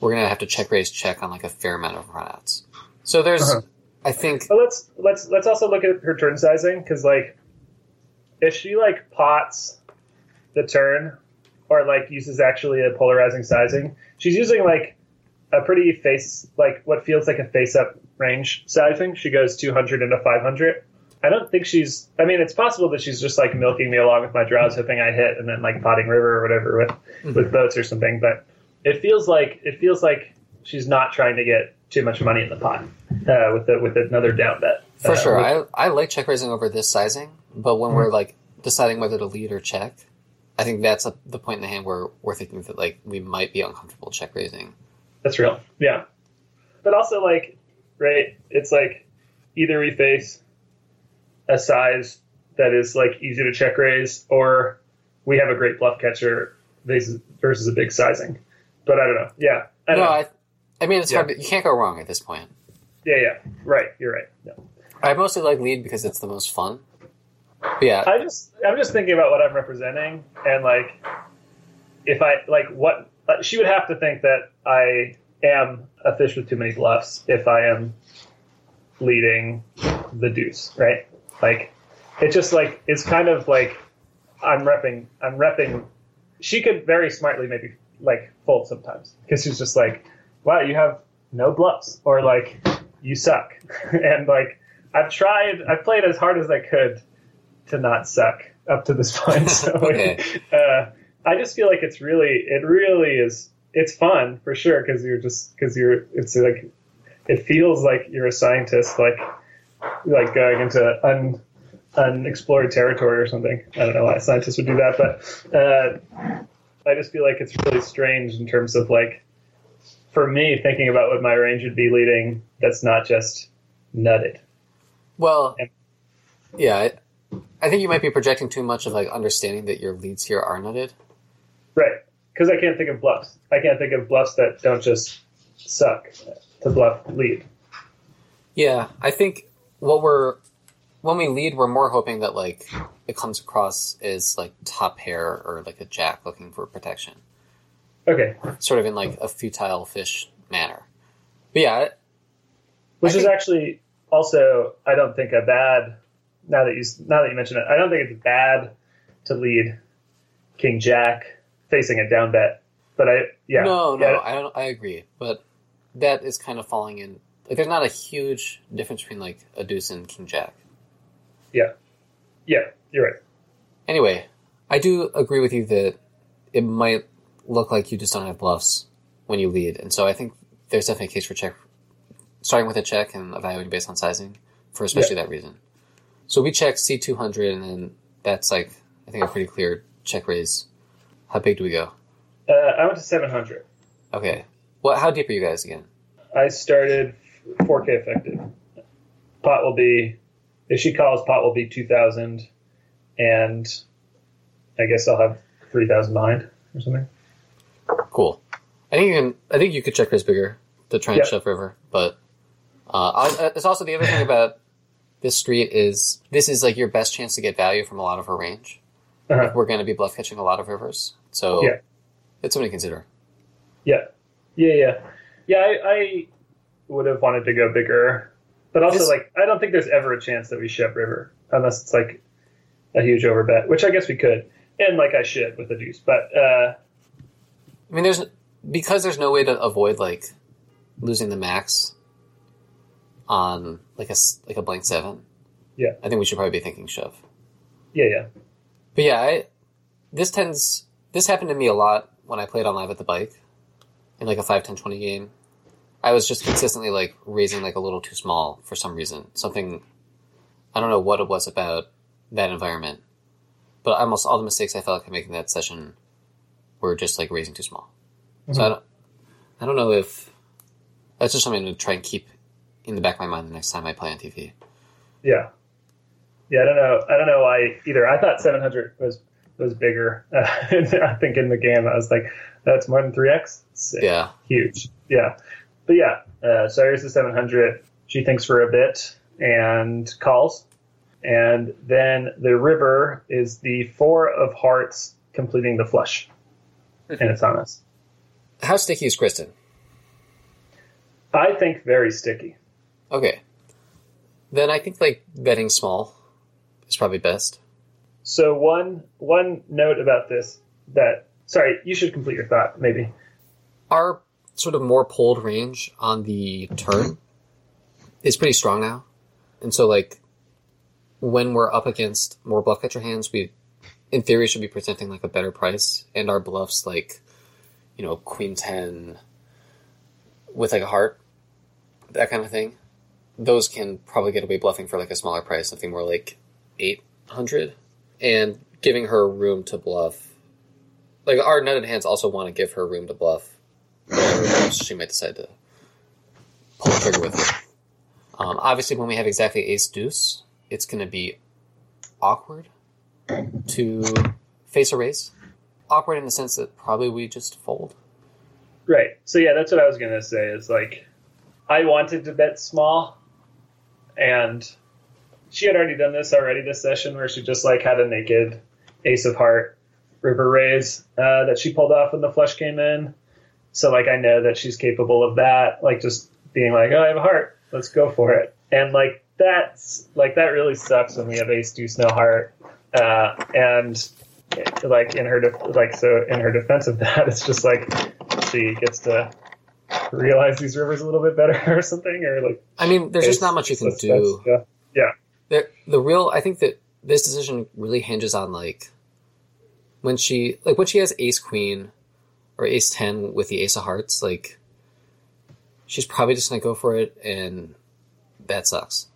we're gonna have to check raise check on like a fair amount of runouts. So there's, Uh-huh. I think, But let's let's let's also look at her turn sizing because like if she like pots the turn or like uses actually a polarizing sizing, she's using like a pretty face like what feels like a face up range sizing. She goes 200 into 500. I don't think she's. I mean, it's possible that she's just like milking me along with my draws, hoping I hit, and then like potting river or whatever with with boats or something. But it feels like it feels like she's not trying to get too much money in the pot uh, with the, with another down bet. for Uh, sure, with- I I like check raising over this sizing, but when we're like deciding whether to lead or check, I think that's a, the point in the hand where we're thinking that like we might be uncomfortable check raising. That's real. Yeah. But also, like, right, it's like either we face a size that is, like, easy to check raise, or we have a great bluff catcher versus, a big sizing. But I don't know. Yeah. I No, know. I, I mean it's Yeah. hard. To, you can't go wrong at this point. yeah, yeah. Right. You're right. No. I mostly like lead because it's the most fun. But yeah, I just, I'm just thinking about what I'm representing, and, like, if I, like, what, uh, she would have to think that I am a fish with too many bluffs if I am leading the deuce, right? Like, it just like it's kind of like I'm repping. I'm repping. She could very smartly maybe like fold sometimes because she's just like, "Wow, you have no bluffs," or like, "You suck," and like I've tried. I've played as hard as I could to not suck up to this point. So Okay. uh, I just feel like it's really, it really is. It's fun for sure because you're just because you're. It's like it feels like you're a scientist, like like going into un unexplored territory or something. I don't know why scientists would do that, but uh, I just feel like it's really strange in terms of like for me thinking about what my range would be leading. That's not just nutted. well, And- yeah, I, I think you might be projecting too much of like understanding that your leads here are nutted. Right. Because I can't think of bluffs. I can't think of bluffs that don't just suck to bluff lead. Yeah, I think what we're when we lead, we're more hoping that like it comes across as like top pair or like a jack looking for protection, Okay. sort of in like a futile fish manner. But yeah, Which I is think- actually also, I don't think a bad. Now that you now that you mention it, I don't think it's bad to lead King Jack facing a down bet. But I yeah no, no, yeah, I don't. I agree, but that is kind of falling in. Like, there's not a huge difference between like a deuce and king jack. yeah, yeah, you're right. Anyway, I do agree with you that it might look like you just don't have bluffs when you lead, and so I think there's definitely a case for check, starting with a check and evaluating based on sizing for especially that reason. So we check C two hundred, and then that's like I think a pretty clear check raise. How big do we go? Uh, I went to 700. Okay, what? How deep are you guys again? I started 4K effective. Pot will be if she calls, pot will be 2,000, and I guess I'll have 3,000 behind or something. Cool. I think you can. I think you could check raise bigger to try and Yep. shove river, but uh, it's also the other thing about this street is this is like your best chance to get value from a lot of her range. Uh-huh. Like, we're going to be bluff catching a lot of rivers, so Yeah. it's something to consider. Yeah, yeah, yeah, yeah. I, I would have wanted to go bigger, but also This- like I don't think there's ever a chance that we shove river unless it's like a huge overbet, which I guess we could, and like I should with the deuce. But uh, I mean, there's because there's no way to avoid like losing the max on like a like a blank seven. Yeah. I think we should probably be thinking shove. yeah, yeah, But yeah, I, this tends this happened to me a lot when I played on live at the bike in like a 5 10 20 game. I was just consistently like raising like a little too small for some reason. Something I don't know what it was about that environment. But almost all the mistakes I felt like I'm making that session were just like raising too small. So mm-hmm. I don't I don't know if that's just something to try and keep in the back of my mind the next time I play on TV. yeah, yeah. I don't know. I don't know why either. I thought 700 was was bigger. Uh, I think in the game I was like, that's more than three x. Yeah. huge. Yeah, but yeah. Uh, so here's the 700. She thinks for a bit and calls, and then the river is the four of hearts completing the flush, and it's on us. How sticky is Kristen? I think very sticky. Okay. Then I think like betting small is probably best. So one one note about this that sorry, you should complete your thought maybe. Our sort of more pulled range on the turn is pretty strong now. And so like when we're up against more bluff catcher hands, we in theory should be presenting like a better price and our bluffs like you know, queen 10 with like a heart, that kind of thing. Those can probably get away bluffing for like a smaller price, something more like 800 and giving her room to bluff. Like our nutted hands also want to give her room to bluff she might decide to pull the trigger with it. Um, obviously, when we have exactly ace deuce, it's going to be awkward to face a raise. Awkward in the sense that probably we just fold. Right. So yeah, that's what I was gonna say. Is like, I wanted to bet small, and she had already done this already this session where she just like had a naked ace of heart river raise uh, that she pulled off when the flush came in. So like I know that she's capable of that. Like just being like, oh, I have a heart, let's go for it. And like that's like that really sucks when we have ace deuce no heart. Uh, and like in her def- like so in her defense of that, it's just like she gets to realize these rivers a little bit better or something or like I mean, there's just not much you can do. yeah. yeah. The the real I think that this decision really hinges on like when she like when she has ace queen or ace ten with the ace of hearts, like she's probably just gonna go for it and that sucks.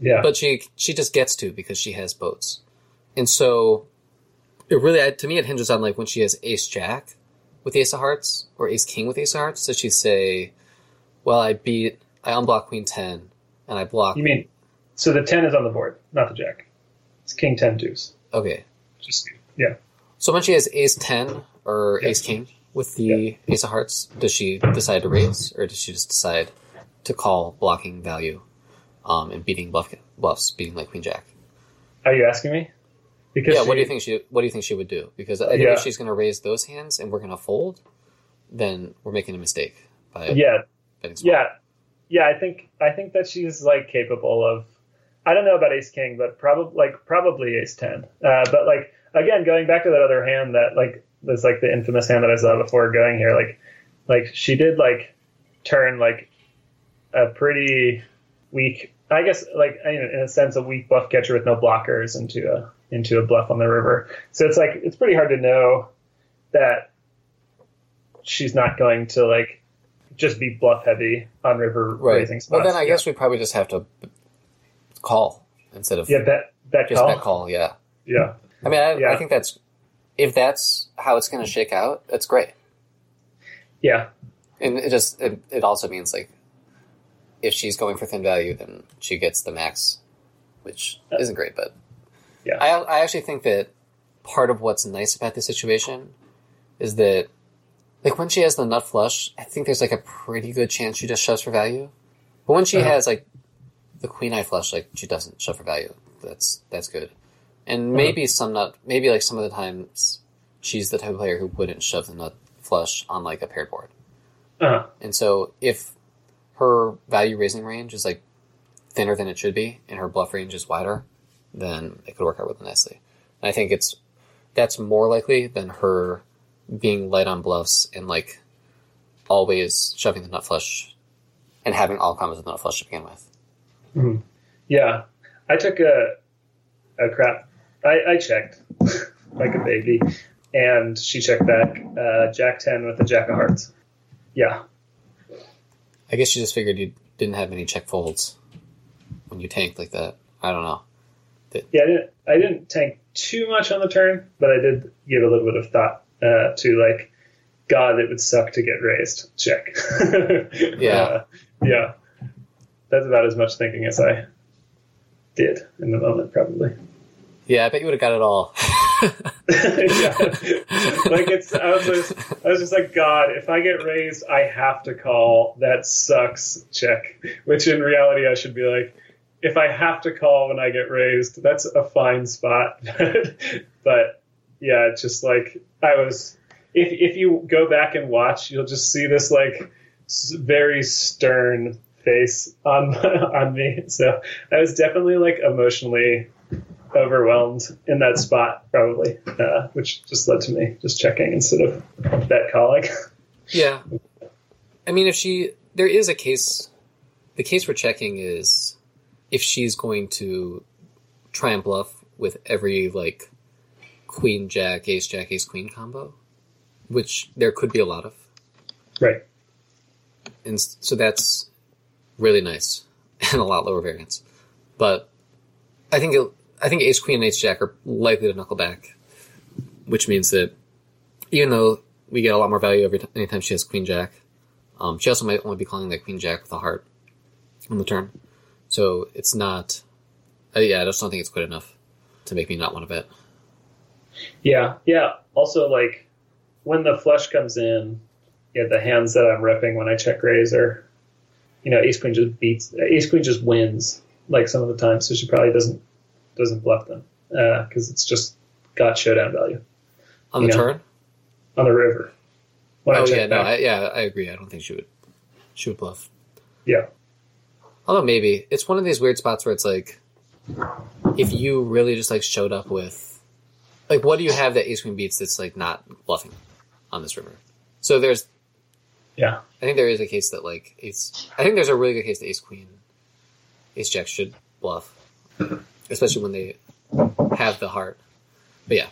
Yeah. But she she just gets to because she has boats. And so it really to me it hinges on like when she has ace jack with ace of hearts or ace king with ace of hearts, does she say, Well I beat I unblock queen ten and I block you mean so the ten is on the board, not the jack. It's king ten deuce. Okay. Just yeah. So when she has ace 10 or Yeah. ace king with the ace of hearts, does she decide to raise or does she just decide to call blocking value um, and beating bluff, bluffs, beating like queen jack? Are you asking me? Because Yeah, she- what do you think she what do you think she would do? Because I think Yeah. if she's going to raise those hands and we're going to fold, then we're making a mistake by Yeah, yeah, yeah. I think I think that she's like capable of. I don't know about Ace King, but probably like probably Ace Ten. Uh, but like again, going back to that other hand that like was like the infamous hand that I saw before going here. Like like she did like turn like a pretty weak. I guess like in a sense a weak bluff catcher with no blockers into a into a bluff on the river. So it's like it's pretty hard to know that she's not going to like just be bluff heavy on river Right. raising spots. Well, then I Yeah. guess we probably just have to call instead of yeah, bet bet just call. bet call. Yeah. Yeah, I mean, I, I think that's if that's how it's going to shake out, that's great. yeah, And it just it, it also means like if she's going for thin value, then she gets the max, which isn't great. But Yeah. I I actually think that part of what's nice about this situation is that like when she has the nut flush, I think there's like a pretty good chance she just shoves for value. But when she Uh-huh. has like the queen eye flush, like she doesn't shove for value. That's that's good. And maybe some nut, maybe like some of the times she's the type of player who wouldn't shove the nut flush on like a paired board. uh And so if her value raising range is like thinner than it should be and her bluff range is wider, then it could work out really nicely. And I think it's that's more likely than her being light on bluffs and like always shoving the nut flush and having all combos with nut flush to begin with. Yeah. I took a a crap. I, I checked like a baby, and she checked back uh, Jack ten with the Jack of Hearts. Yeah, I guess you just figured you didn't have any check folds when you tanked like that. I don't know. yeah. I didn't I didn't tank too much on the turn, but I did give a little bit of thought uh, to like, God, it would suck to get raised. Check. Yeah. Uh, yeah. That's about as much thinking as I did in the moment, probably. Yeah, I bet you would have got it all. yeah. Like it's, I was, just, I was just like, God, if I get raised, I have to call. That sucks. Check. Which in reality, I should be like, if I have to call when I get raised, that's a fine spot. but yeah, it's just like I was. if if you go back and watch, you'll just see this like very stern face on on me. So I was definitely like emotionally overwhelmed in that spot, probably, uh, which just led to me just checking instead of bet calling. Yeah. I mean, if she, there is a case, the case for checking is if she's going to try and bluff with every, like, queen, jack, ace, jack, ace, queen combo, which there could be a lot of. right. And so that's really nice and a lot lower variance. But I think, it, I think ace, queen, and ace, jack are likely to knuckle back, which means that even though we get a lot more value every t- anytime she has queen jack. Um, she also might only be calling that queen jack with a heart on the turn, so it's not. Uh, yeah, I just don't think it's quite enough to make me not want to bet. Yeah, yeah. Also, like when the flush comes in, yeah, the hands that I'm ripping when I check raise are, you know, ace queen just beats uh, ace queen just wins like some of the time, so she probably doesn't doesn't bluff them uh, because it's just got showdown value On the Yeah. turn, on the river. When oh yeah, no. I, yeah, I agree. I don't think she would. She would bluff. yeah, Although maybe it's one of these weird spots where it's like, if you really just like showed up with, like, what do you have that ace queen beats that's like not bluffing on this river? So there's yeah, I think there is a case that like ace. I think there's a really good case that ace queen, ace jack should bluff, especially when they have the heart. But yeah,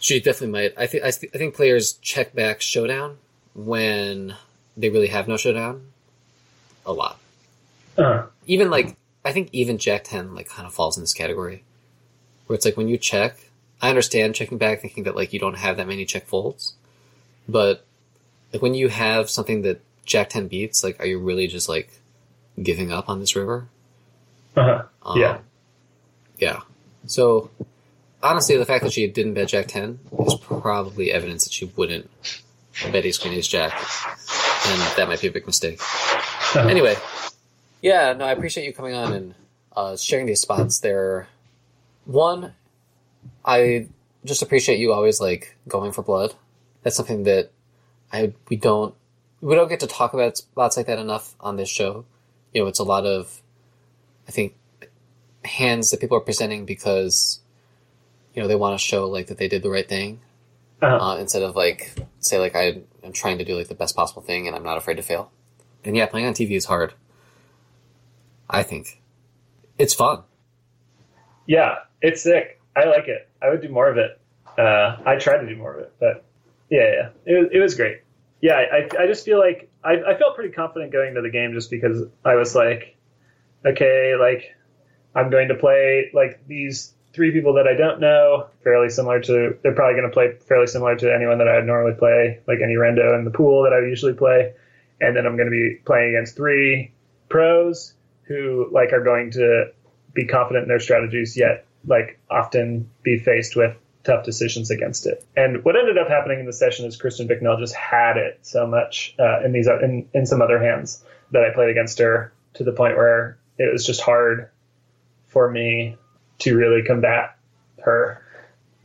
she definitely might. I think I, th- I think players check back showdown when they really have no showdown, a lot. uh, Even like I think even jack ten like kind of falls in this category, where it's like when you check. I understand checking back, thinking that like you don't have that many check folds, but like when you have something that Jack Ten beats, like are you really just like giving up on this river? uh Um, Yeah. yeah. So honestly, the fact that she didn't bet Jack Ten is probably evidence that she wouldn't bet Ace Queen Ace Jack, and that might be a big mistake. Anyway, yeah, no, I appreciate you coming on and uh, sharing these spots. They're one, I just appreciate you always like going for blood. That's something that I we don't we don't get to talk about spots like that enough on this show. You know, it's a lot of I think hands that people are presenting because you know they want to show like that they did the right thing uh, uh, instead of like say like I am trying to do like the best possible thing and I'm not afraid to fail. And yeah, playing on TV is hard. I think it's fun. yeah. It's sick. I like it. I would do more of it. Uh, I try to do more of it, but yeah, yeah, it was, it was great. Yeah, I, I just feel like I, I felt pretty confident going into the game just because I was like, okay, like I'm going to play like these three people that I don't know, fairly similar to. They're probably going to play fairly similar to anyone that I would normally play, like any rendo in the pool that I usually play, and then I'm going to be playing against three pros who like are going to be confident in their strategies, yet like often be faced with tough decisions against it. And what ended up happening in the session is Kristen Bicknell just had it so much uh, in these in, in some other hands that I played against her to the point where it was just hard for me to really combat her.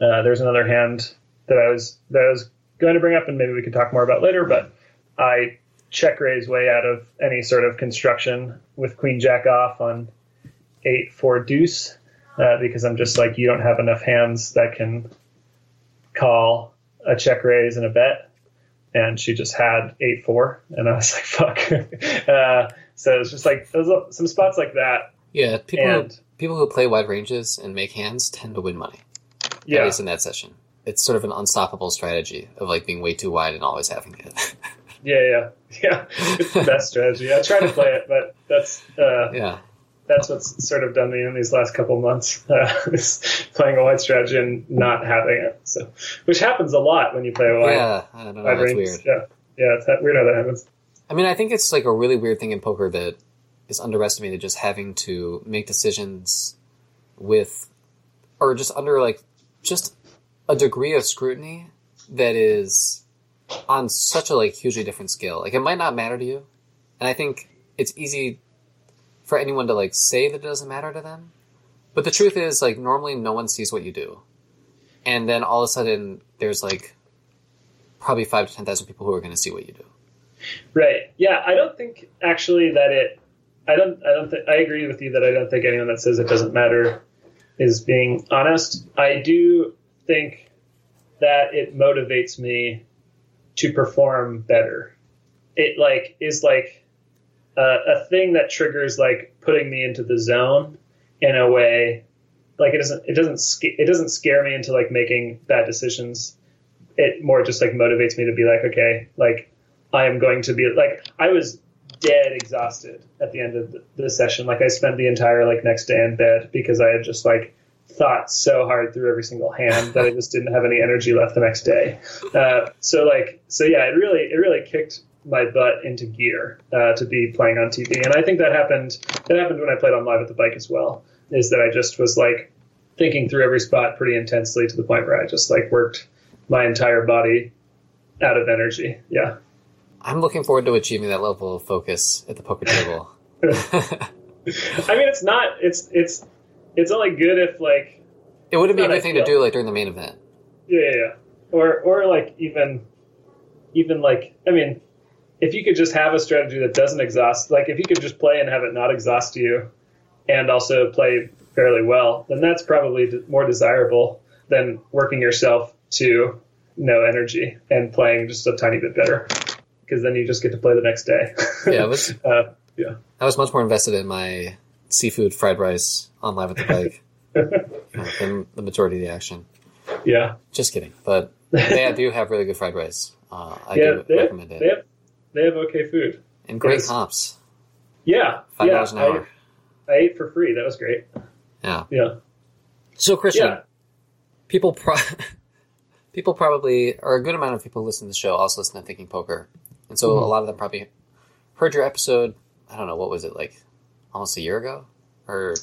Uh, there's another hand that I was that I was going to bring up, and maybe we can talk more about later. But I check raise way out of any sort of construction with Queen Jack off on eight four deuce uh, because I'm just like you don't have enough hands that can call a check raise and a bet. And she just had eight four, and I was like, "Fuck." uh, so it's just like there's some spots like that, Yeah, people and who, people who play wide ranges and make hands tend to win money. Yeah, At least in that session, it's sort of an unstoppable strategy of like being way too wide and always having it. yeah, yeah, yeah. It's the best strategy. I try to play it, but that's uh, yeah, that's what's sort of done me in these last couple months uh, is playing a wide strategy and not having it. So, which happens a lot when you play a wide, yeah. I don't know. wide That's range. weird. Yeah, yeah, it's that, weird how that happens. I mean, I think it's like a really weird thing in poker that is underestimated. Just having to make decisions with, or just under like, just a degree of scrutiny that is on such a like hugely different scale. Like it might not matter to you, and I think it's easy for anyone to like say that it doesn't matter to them. But the truth is, like normally no one sees what you do, and then all of a sudden there's like probably five to ten thousand people who are going to see what you do. Right. Yeah, I don't think actually that it. I don't. I don't think. I agree with you that I don't think anyone that says it doesn't matter is being honest. I do think that it motivates me to perform better. It like is like a, a thing that triggers like putting me into the zone in a way like it doesn't it doesn't it doesn't scare me into like making bad decisions. It more just like motivates me to be like okay like i am going to be like i was dead exhausted at the end of the, the session. Like i spent the entire like next day in bed because i had just like thought so hard through every single hand that i just didn't have any energy left the next day. Uh, so like so yeah it really it really kicked my butt into gear uh, to be playing on tv and i think that happened that happened when i played on live at the bike as well is that I just was like thinking through every spot pretty intensely to the point where I just like worked my entire body out of energy. Yeah. I'm looking forward to achieving that level of focus at the poker table. I mean, it's not. It's it's it's only good if like it wouldn't be a good thing to do like during the main event. Yeah, yeah, yeah. Or or like even even like I mean, if you could just have a strategy that doesn't exhaust, like if you could just play and have it not exhaust you, and also play fairly well, then that's probably more desirable than working yourself to no energy and playing just a tiny bit better because then you just get to play the next day. yeah, was, uh, yeah. I was much more invested in my seafood fried rice on live at the bike than the majority of the action. Yeah, just kidding. But they do have really good fried rice. Uh, I yeah, do recommend have, it. They have, okay food and great There's, comps. Yeah, five yeah, an hour. I, I ate for free. That was great. Yeah. Yeah. So Christian, Yeah. people pro- people probably or a good amount of people listen to the show also listen to Thinking Poker, and so Mhm. a lot of them probably heard your episode. I don't know what was it like, almost a year ago, or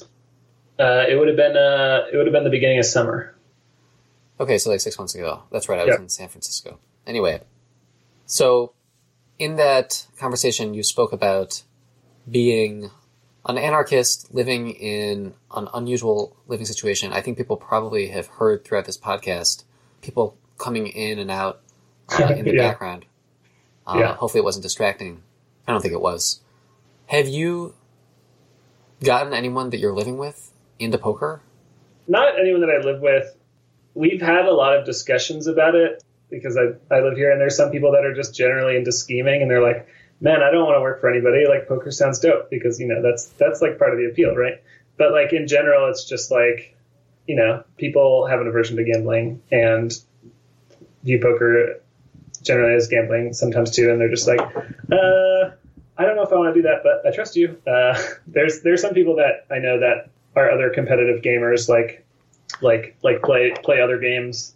Uh, it would have been uh, it would have been the beginning of summer. okay, so like six months ago. That's right. I was Yeah. in San Francisco. Anyway, so in that conversation, you spoke about being an anarchist living in an unusual living situation. I think people probably have heard throughout this podcast people coming in and out uh, in the Yeah. background. Uh, Yeah. Hopefully, it wasn't distracting. I don't think it was. Have you gotten anyone that you're living with into poker? Not anyone that I live with. We've had a lot of discussions about it because I, I live here, and there's some people that are just generally into scheming, and they're like, "Man, I don't want to work for anybody. Like poker sounds dope because you know that's that's like part of the appeal, right?" But like in general, it's just like you know people have an aversion to gambling and view poker generally as gambling sometimes too, and they're just like, uh, I don't know if I want to do that, but I trust you. Uh, there's there's some people that I know that are other competitive gamers, like like like play play other games.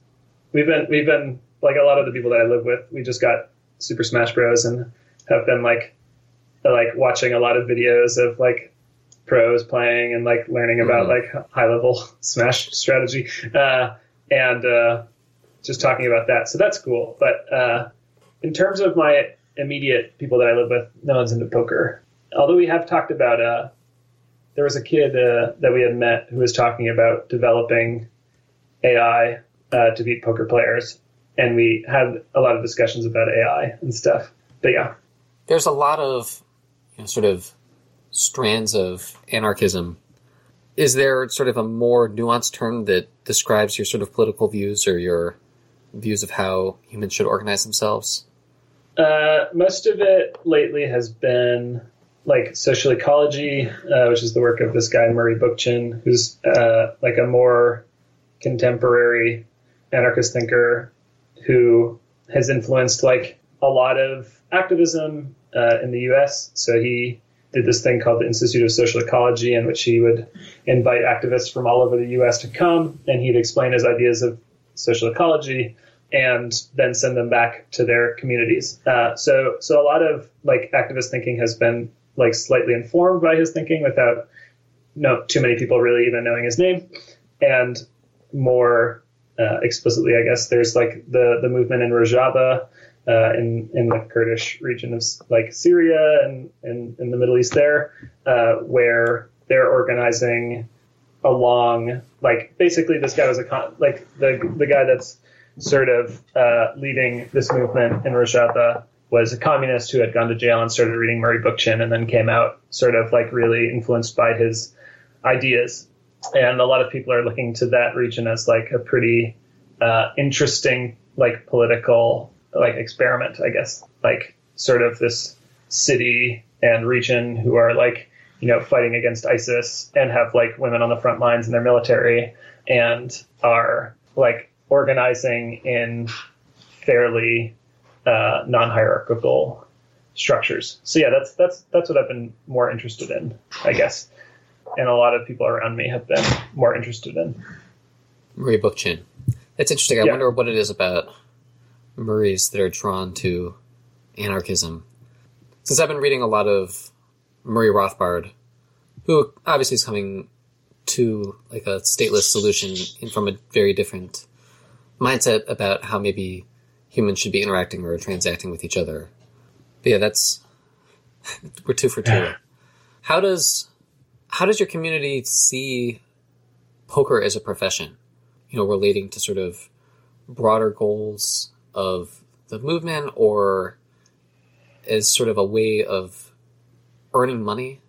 We've been we've been like a lot of the people that I live with. We just got Super Smash Bros. and have been like like watching a lot of videos of like pros playing and like learning about Mhm. like high level Smash strategy uh, and uh, just talking about that. So that's cool. But uh, in terms of my immediate people that I live with, no one's into poker. Although we have talked about, uh, there was a kid uh, that we had met who was talking about developing AI uh, to beat poker players, and we had a lot of discussions about AI and stuff. But yeah, There's a lot of you know, sort of strands of anarchism. Is there sort of a more nuanced term that describes your sort of political views or your views of how humans should organize themselves? Uh, most of it lately has been like social ecology, uh, which is the work of this guy Murray Bookchin, who's uh, like a more contemporary anarchist thinker who has influenced like a lot of activism uh, in the U.S. So he did this thing called the Institute of Social Ecology, in which he would invite activists from all over the U.S. to come, and he'd explain his ideas of social ecology and then send them back to their communities. Uh, so, so a lot of like activist thinking has been like slightly informed by his thinking without no too many people really even knowing his name, and more uh, explicitly, I guess there's like the the movement in Rojava. Uh, in in the Kurdish region of like Syria and and in the Middle East there, uh, where they're organizing along like basically this guy was a con- like the the guy that's sort of uh, leading this movement in Rojava was a communist who had gone to jail and started reading Murray Bookchin and then came out sort of like really influenced by his ideas. And a lot of people are looking to that region as like a pretty uh, interesting like political like experiment, I guess. Like sort of this city and region who are like you know fighting against ISIS and have like women on the front lines in their military and are like organizing in fairly uh, non-hierarchical structures. So yeah, that's that's that's what I've been more interested in, I guess, and a lot of people around me have been more interested in. Murray Bookchin. That's interesting. I Yeah. wonder what it is about Murray's that are drawn to anarchism. Since I've been reading a lot of Murray Rothbard, who obviously is coming to like a stateless solution in- from a very different mindset about how maybe humans should be interacting or transacting with each other. But yeah, that's we're two for two. How does how does your community see poker as a profession? You know, relating to sort of broader goals of the movement or as sort of a way of earning money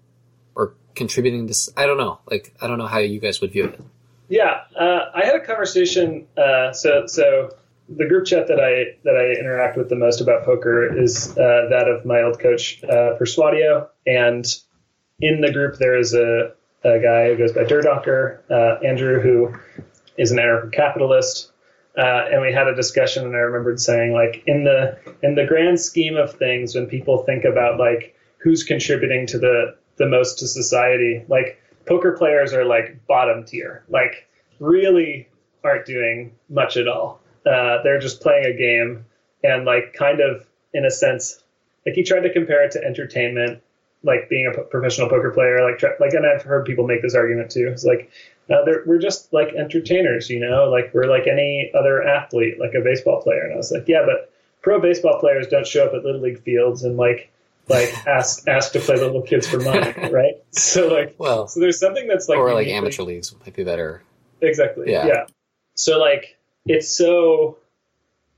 or contributing to i don't know. Like I don't know how you guys would view it. Yeah, uh, I had a conversation. Uh, so, so the group chat that I that I interact with the most about poker is uh, that of my old coach uh, Persuadio, and in the group there is a, a guy who goes by Durdonker, uh, Andrew, who is an anarcho-capitalist, uh, and we had a discussion, and I remembered saying like in the in the grand scheme of things, when people think about like who's contributing to the the most to society, like poker players are like bottom tier, like really aren't doing much at all. Uh, they're just playing a game and like kind of in a sense, like he tried to compare it to entertainment, like being a professional poker player, like like, and I've heard people make this argument too. It's like uh, we're just like entertainers, you know, like we're like any other athlete, like a baseball player. And I was like, yeah, but pro baseball players don't show up at little league fields and like like ask ask to play little kids for money, right? So like Well, so there's something that's like or like amateur leagues might be better. Exactly. Yeah. Yeah. So like it's so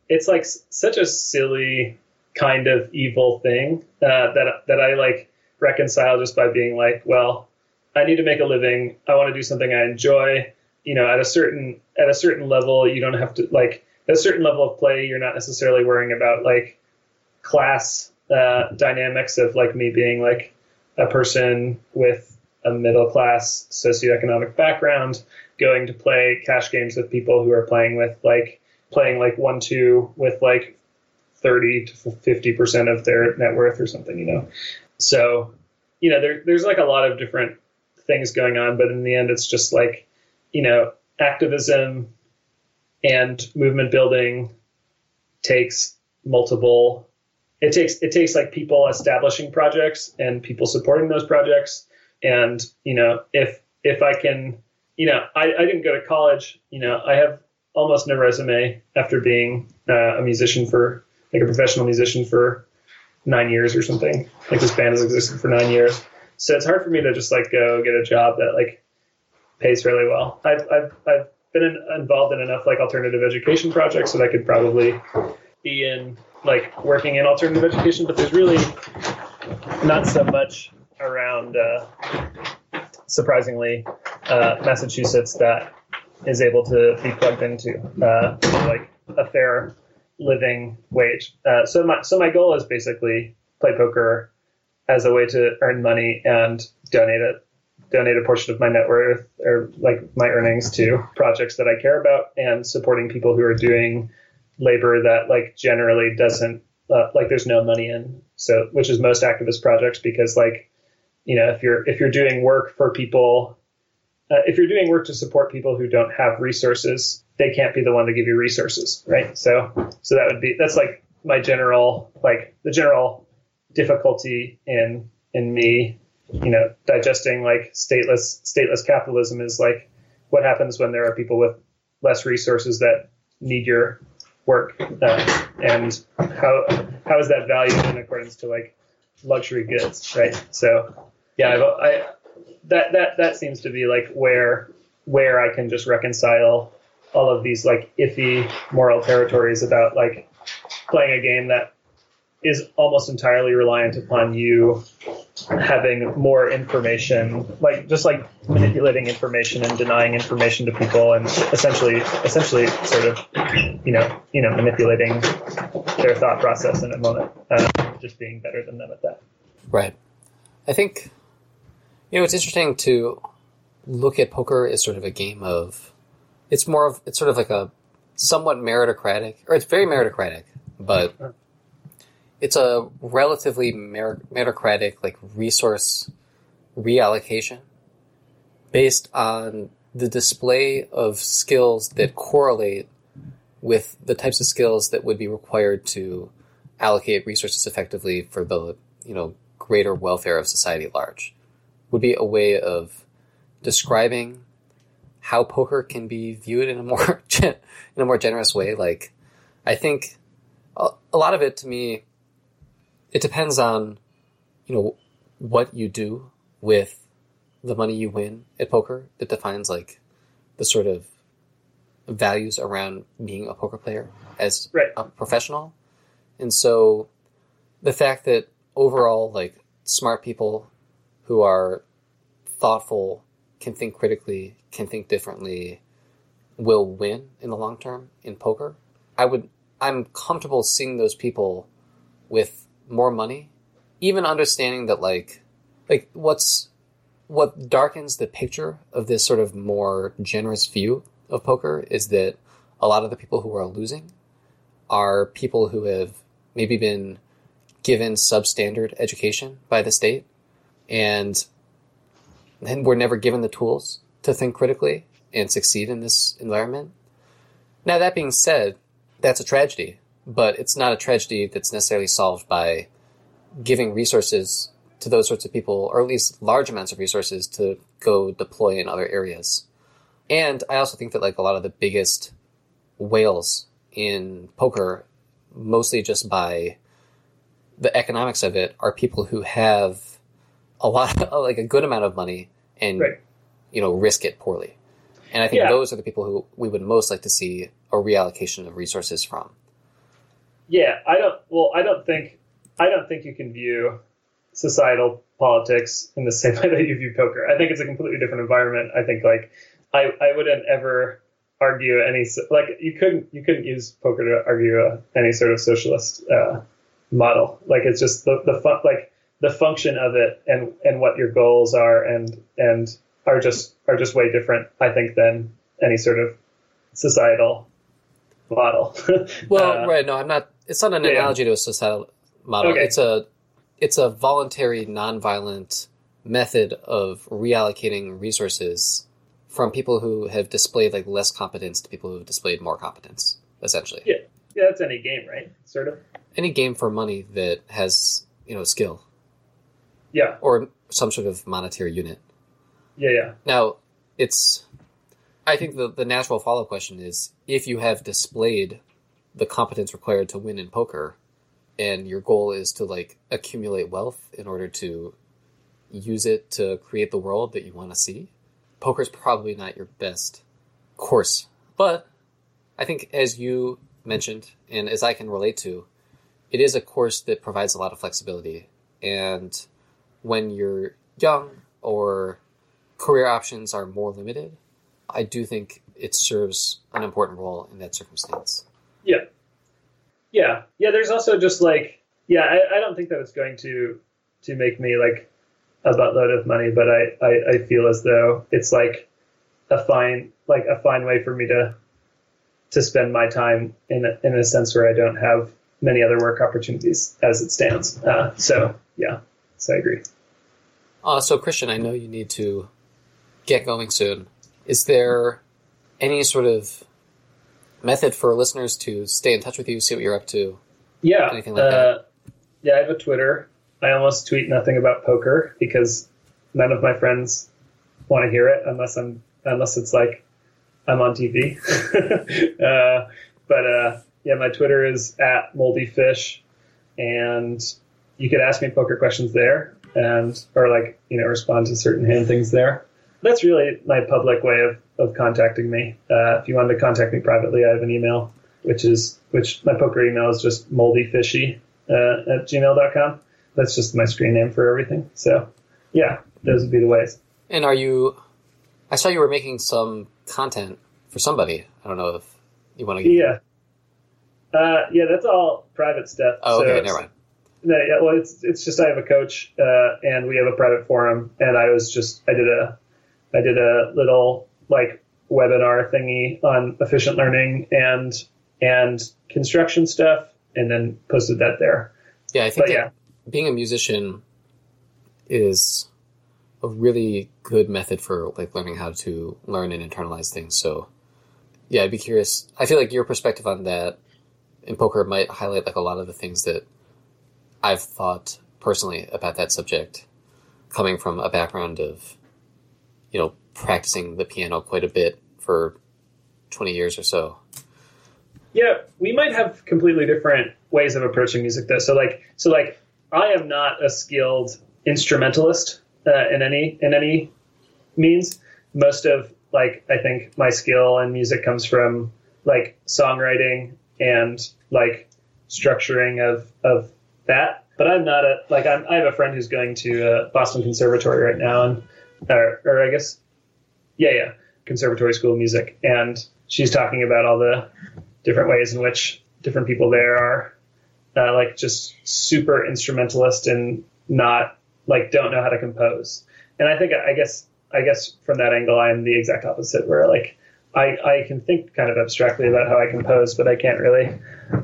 it's like such a silly kind of evil thing uh, that that I like reconcile just by being like, well, I need to make a living. I want to do something I enjoy. You know, at a certain at a certain level, you don't have to like at a certain level of play, you're not necessarily worrying about like class uh, dynamics of like me being like a person with a middle class socioeconomic background going to play cash games with people who are playing with like playing like one two with like 30 to 50 percent of their net worth or something you know so you know there, there's like a lot of different things going on but in the end it's just like you know activism and movement building takes multiple it takes it takes like people establishing projects and people supporting those projects. And you know if if i can you know i, I didn't go to college you know i have almost no resume after being uh, a musician for like a professional musician for nine years or something. Like this band has existed for nine years. So it's hard for me to just like go get a job that like pays fairly well. I've i've, I've been in, involved in enough like alternative education projects that i could probably be in like working in alternative education but there's really not so much around uh, surprisingly uh, Massachusetts that is able to be plugged into uh, like a fair living wage. Uh, so my so my goal is basically play poker as a way to earn money and donate it donate a portion of my net worth or like my earnings to projects that I care about and supporting people who are doing labor that like generally doesn't uh, like there's no money in so which is most activist projects because like you know if you're if you're doing work for people uh, if you're doing work to support people who don't have resources they can't be the one to give you resources right? So so that would be that's like my general like the general difficulty in in me you know digesting like stateless stateless capitalism is like what happens when there are people with less resources that need your work uh, and how how is that valued in accordance to like luxury goods right? So yeah I've, I that that that seems to be like where where I can just reconcile all of these like iffy moral territories about like playing a game that is almost entirely reliant upon you having more information, like just like manipulating information and denying information to people, and essentially, essentially, sort of, you know, you know, manipulating their thought process in a moment, uh, just being better than them at that. Right. I think, you know, it's interesting to look at poker as sort of a game of, it's more of, it's sort of like a somewhat meritocratic, or it's very meritocratic, but it's a relatively meritocratic, like resource reallocation based on the display of skills that correlate with the types of skills that would be required to allocate resources effectively for the you know greater welfare of society at large would be a way of describing how poker can be viewed in a more in a more generous way like i think a, a lot of it to me it depends on, you know, what you do with the money you win at poker that defines like the sort of values around being a poker player as right. a professional. And so the fact that overall like smart people who are thoughtful, can think critically, can think differently, will win in the long term in poker. I would I'm comfortable seeing those people with more money, even understanding that like like what's what darkens the picture of this sort of more generous view of poker is that a lot of the people who are losing are people who have maybe been given substandard education by the state and then were never given the tools to think critically and succeed in this environment. Now that being said, that's a tragedy but it's not a tragedy that's necessarily solved by giving resources to those sorts of people, or at least large amounts of resources to go deploy in other areas. And I also think that like a lot of the biggest whales in poker, mostly just by the economics of it, are people who have a lot, of, like a good amount of money and right. you know risk it poorly. And I think Yeah. those are the people who we would most like to see a reallocation of resources from. Yeah, I don't. Well, I don't think I don't think you can view societal politics in the same way that you view poker. I think it's a completely different environment. I think like I I wouldn't ever argue any like you couldn't you couldn't use poker to argue uh, any sort of socialist uh, model. Like it's just the the fun, like the function of it and and what your goals are and and are just are just way different. I think than any sort of societal model. Well, Uh, right. No, I'm not. It's not an yeah. analogy to a societal model. Okay. It's a it's a voluntary, nonviolent method of reallocating resources from people who have displayed like less competence to people who have displayed more competence. Essentially, Yeah. Yeah, that's any game, right? Sort of. any game for money that has you know skill Yeah, or some sort of monetary unit. yeah, yeah. Now, it's. I think the the natural follow up question is if you have displayed the competence required to win in poker, and your goal is to like accumulate wealth in order to use it to create the world that you want to see, poker's probably not your best course. But I think, as you mentioned, and as I can relate to, it is a course that provides a lot of flexibility. And when you're young or career options are more limited, I do think it serves an important role in that circumstance. Yeah. Yeah. Yeah, there's also just like yeah, I, I don't think that it's going to to make me like a buttload of money, but I, I, I feel as though it's like a fine like a fine way for me to to spend my time in a, in a sense where I don't have many other work opportunities as it stands. Uh, so yeah, so I agree. Uh, so, Christian, I know you need to get going soon. Is there any sort of method for listeners to stay in touch with you, see what you're up to? Yeah. Anything like uh, Yeah, I have a Twitter. I almost tweet nothing about poker because none of my friends want to hear it unless I'm unless it's like I'm on TV. uh, but uh, yeah, my Twitter is at moldyfish, and you could ask me poker questions there, and or like you know respond to certain hand things there. that's really my public way of, of contacting me. Uh, if you wanted to contact me privately, I have an email, which is which my poker email is just moldyfishy uh, at gmail.com. That's just my screen name for everything. So yeah, those would be the ways. And are you? I saw you were making some content for somebody. I don't know if you want to. Get Yeah. Uh, yeah, that's all private stuff. Oh, okay, it's- never mind. No, yeah, well, it's it's just I have a coach, uh, and we have a private forum, and I was just I did a I did a little like webinar thingy on efficient learning and and construction stuff, and then posted that there. Yeah, I think But yeah, being a musician is a really good method for like learning how to learn and internalize things. So, yeah, I'd be curious. I feel like your perspective on that in poker might highlight like a lot of the things that I've thought personally about that subject, coming from a background of, you know, practicing the piano quite a bit for twenty years or so. yeah, we might have completely different ways of approaching music though. So like so like I am not a skilled instrumentalist uh, in any in any means. Most of like I think my skill in music comes from like songwriting and like structuring of of that. But I'm not a like I'm, I have a friend who's going to uh, Boston Conservatory right now, and or, or I guess yeah yeah Conservatory School of Music, and she's talking about all the different ways in which different people there are uh, like just super instrumentalist and not like don't know how to compose. And I think I guess I guess from that angle I'm the exact opposite where like I, I can think kind of abstractly about how I compose, but I can't really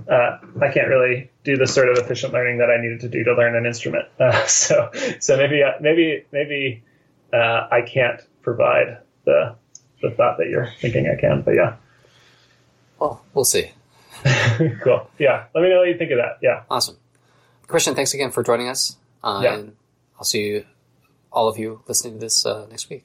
uh, I can't really do the sort of efficient learning that I needed to do to learn an instrument. Uh, so so maybe uh, maybe maybe uh, I can't provide the the thought that you're thinking I can. But yeah, Well, we'll see. cool. Yeah, let me know what you think of that. Yeah. Awesome. Christian, thanks again for joining us. Uh, Yeah. And I'll see you, all of you listening to this uh, next week.